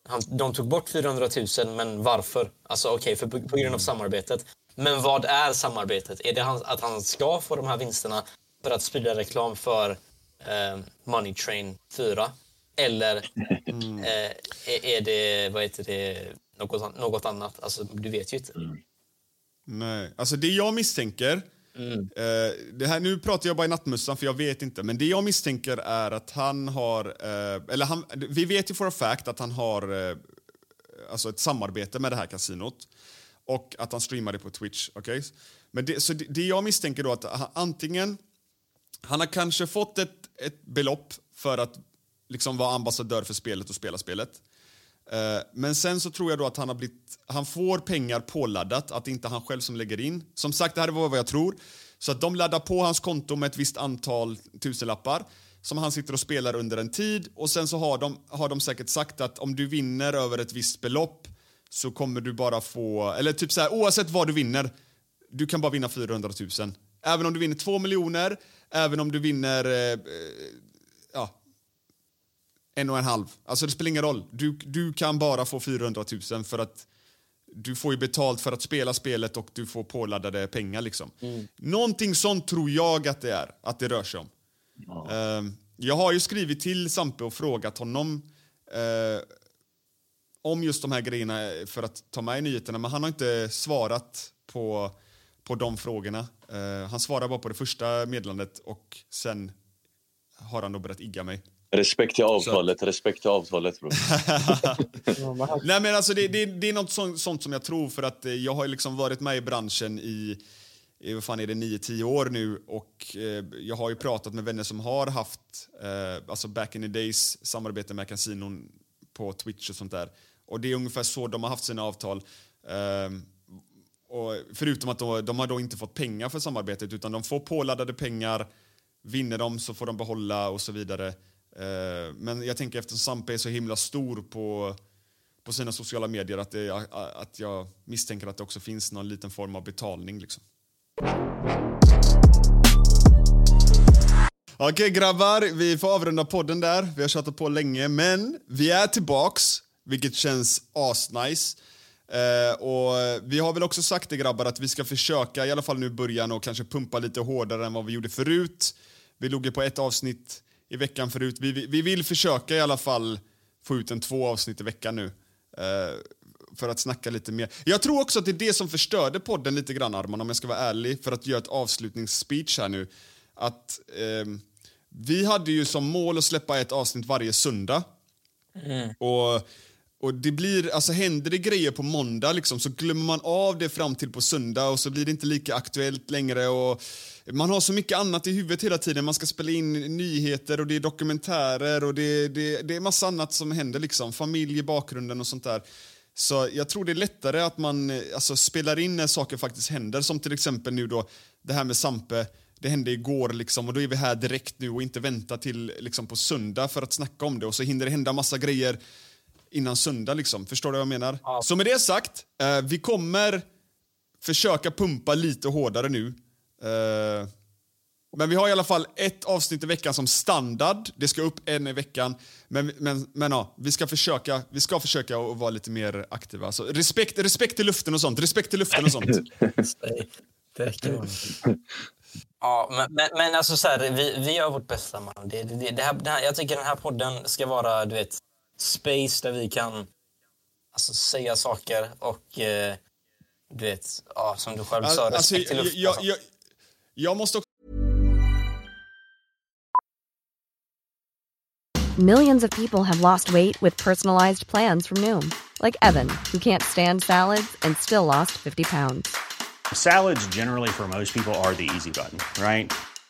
han, de tog bort 400 000, men varför? Alltså okej, för på, på grund av samarbetet. Men vad är samarbetet? Är det han, att han ska få de här vinsterna för att sprida reklam för eh, Money Train 4? Eller eh, är, är det, vad heter det, något, något annat? Alltså, du vet ju inte. Nej. Alltså det jag misstänker Eh, det här, nu pratar jag bara i nattmössan för jag vet inte, men det jag misstänker är att han har, eh, eller han, vi vet ju for a fact att han har eh, alltså ett samarbete med det här kasinot och att han streamar det på Twitch. Okay? Men det, så det, det jag misstänker då att han, antingen, han har kanske fått ett, ett belopp för att liksom vara ambassadör för spelet och spela spelet. Eh, men sen så tror jag då att han har blivit, han får pengar påladdat, att det inte är han själv som lägger in. Som sagt, det här är vad jag tror. Så att de laddar på hans konto med ett visst antal tusenlappar som han sitter och spelar under en tid och sen så har de, har de säkert sagt att om du vinner över ett visst belopp så kommer du bara få, eller typ så här, oavsett vad du vinner, du kan bara vinna 400 000. Även om du vinner 2 miljoner, även om du vinner eh, eh ja, en och en halv. Alltså det spelar ingen roll. Du, du kan bara få 400 000 för att du får ju betalt för att spela spelet och du får påladdade pengar liksom. Någonting sånt tror jag att det är, att det rör sig om. Ehm, jag har ju skrivit till Sampe och frågat honom eh, om just de här grejerna för att ta med i nyheterna, men han har inte svarat på, på de frågorna. Eh, han svarar bara på det första meddelandet och sen har han då börjat igga mig. Respekt till avtalet, respekt till avtalet bro. Nej men alltså det, det, det är något sånt, sånt som jag tror för att eh, jag har liksom varit med i branschen i, i vad fan är det, 9-10 år nu och eh, jag har ju pratat med vänner som har haft, eh, alltså back in the days, samarbete med kasinon på Twitch och sånt där. Och det är ungefär så de har haft sina avtal. Ehm, och förutom att de, de har då inte fått pengar för samarbetet utan de får påladdade pengar, vinner de så får de behålla och så vidare. Eh, men jag tänker eftersom Sampe är så himla stor på, på sina sociala medier att, det, att jag misstänker att det också finns någon liten form av betalning. Liksom. Okej grabbar, vi får avrunda podden där. Vi har tjatat på länge, men vi är tillbaks, vilket känns asnice. Eh, och vi har väl också sagt det grabbar att vi ska försöka, i alla fall nu i början, och kanske pumpa lite hårdare än vad vi gjorde förut. Vi låg ju på ett avsnitt i veckan förut. Vi, vi, vi vill försöka i alla fall få ut en två avsnitt i veckan nu. Eh, för att snacka lite mer. Jag tror också att det är det som förstörde podden lite grann Arman, om jag ska vara ärlig, för att göra ett avslutningsspeech här nu. Att ehm, vi hade ju som mål att släppa ett avsnitt varje söndag. Och, och det blir, alltså händer det grejer på måndag liksom, så glömmer man av det fram till på söndag och så blir det inte lika aktuellt längre. Och man har så mycket annat i huvudet hela tiden. Man ska spela in nyheter och det är dokumentärer och det, det, det är massa annat som händer. Liksom. Familj i bakgrunden och sånt där. Så jag tror det är lättare att man alltså, spelar in när saker faktiskt händer. Som till exempel nu då, det här med Sampe. Det hände igår liksom, och då är vi här direkt nu och inte vänta till liksom, på söndag för att snacka om det. Och så hinner det hända massa grejer innan söndag. Liksom. Förstår du vad jag menar? Så med det sagt, eh, vi kommer försöka pumpa lite hårdare nu. Eh, men vi har i alla fall ett avsnitt i veckan som standard. Det ska upp en i veckan. Men, men, men ja, vi ska försöka, vi ska försöka att vara lite mer aktiva. Så respekt, respekt till luften och sånt. Respekt till luften och sånt. Ja, men, men, men alltså så här, vi, vi gör vårt bästa man. Det, det, det här, det här, jag tycker den här podden ska vara, du vet, space där vi kan alltså, säga saker och eh, du vet, ja, som du själv sa, respekt Alltså, till jag, luften. jag, jag, jag måste också Millions of people have lost weight with personalized plans from Noom, like Evan, who can't stand salads and still lost 50 pounds. Salads, generally, for most people, are the easy button, right?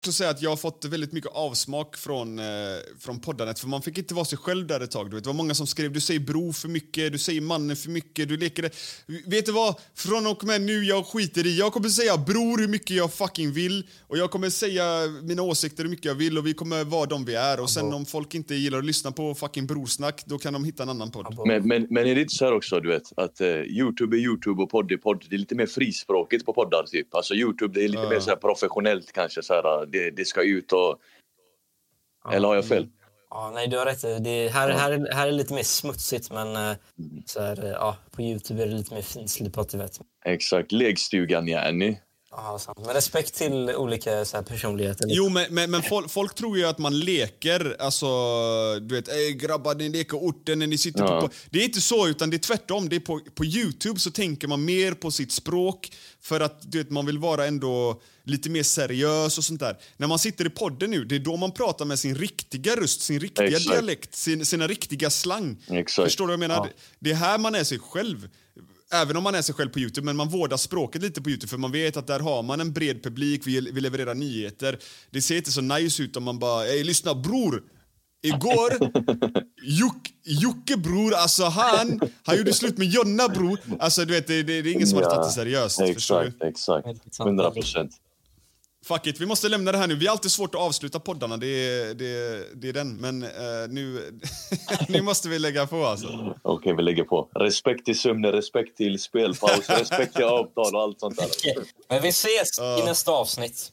Också säga att jag har fått väldigt mycket avsmak från, eh, från poddandet för man fick inte vara sig själv där ett tag. Du vet. Det var många som skrev du säger bro för mycket, du säger mannen för mycket, du leker det. Vet du vad? Från och med nu, jag skiter i. Jag kommer säga bror hur mycket jag fucking vill och jag kommer säga mina åsikter hur mycket jag vill och vi kommer vara de vi är och sen om folk inte gillar att lyssna på fucking brorsnack då kan de hitta en annan podd. Men, men, men är det inte så här också, du vet, att eh, Youtube är Youtube och podd är podd. Det är lite mer frispråkigt på poddar, typ. Alltså Youtube, det är lite Ja. mer så här professionellt kanske, så här, det, det ska ut och... Eller har jag fel? Ja, nej, du har rätt. Det, här, här, är- här är lite mer smutsigt, men eh, så här, ja, på Youtube är det lite mer finslipat, vet. Exakt. Lekstugan, Jenny. Ja, sant. Men respekt till olika så här, personligheter. Jo, men, men, men folk, folk tror ju att man leker. Alltså, du vet, Ey, grabbar, ni leker orten när ni sitter Ja. på, på... Det är inte så, utan det är tvärtom. Det är på, på Youtube så tänker man mer på sitt språk för att du vet, man vill vara ändå lite mer seriös och sånt där. När man sitter i podden nu, det är då man pratar med sin riktiga röst, sin riktiga Exakt. dialekt, sin, sina riktiga slang. Exakt. Förstår du vad jag menar? Ja. Det- Det är här man är sig själv. Även om man är sig själv på Youtube, men man vårdar språket lite på Youtube för man vet att där har man en bred publik, vi, vi levererar nyheter. Det ser inte så nice ut om man bara “Ey, lyssna bror!” Igår, Juk, Jocke bror, alltså han, han gjorde slut med Jonna bror. Alltså du vet, det, det, det är ingen som har tagit det seriöst. Förstår du? Exakt, exakt. 100 procent. Fuck it, vi måste lämna det här nu. Vi har alltid svårt att avsluta poddarna, det är, det, är- det är den. Men eh, nu, nu måste vi lägga på alltså. Okej, vi lägger på. Respekt till sömnen, respekt till spelpaus, respekt till avtal och allt sånt där. Men vi ses i nästa avsnitt.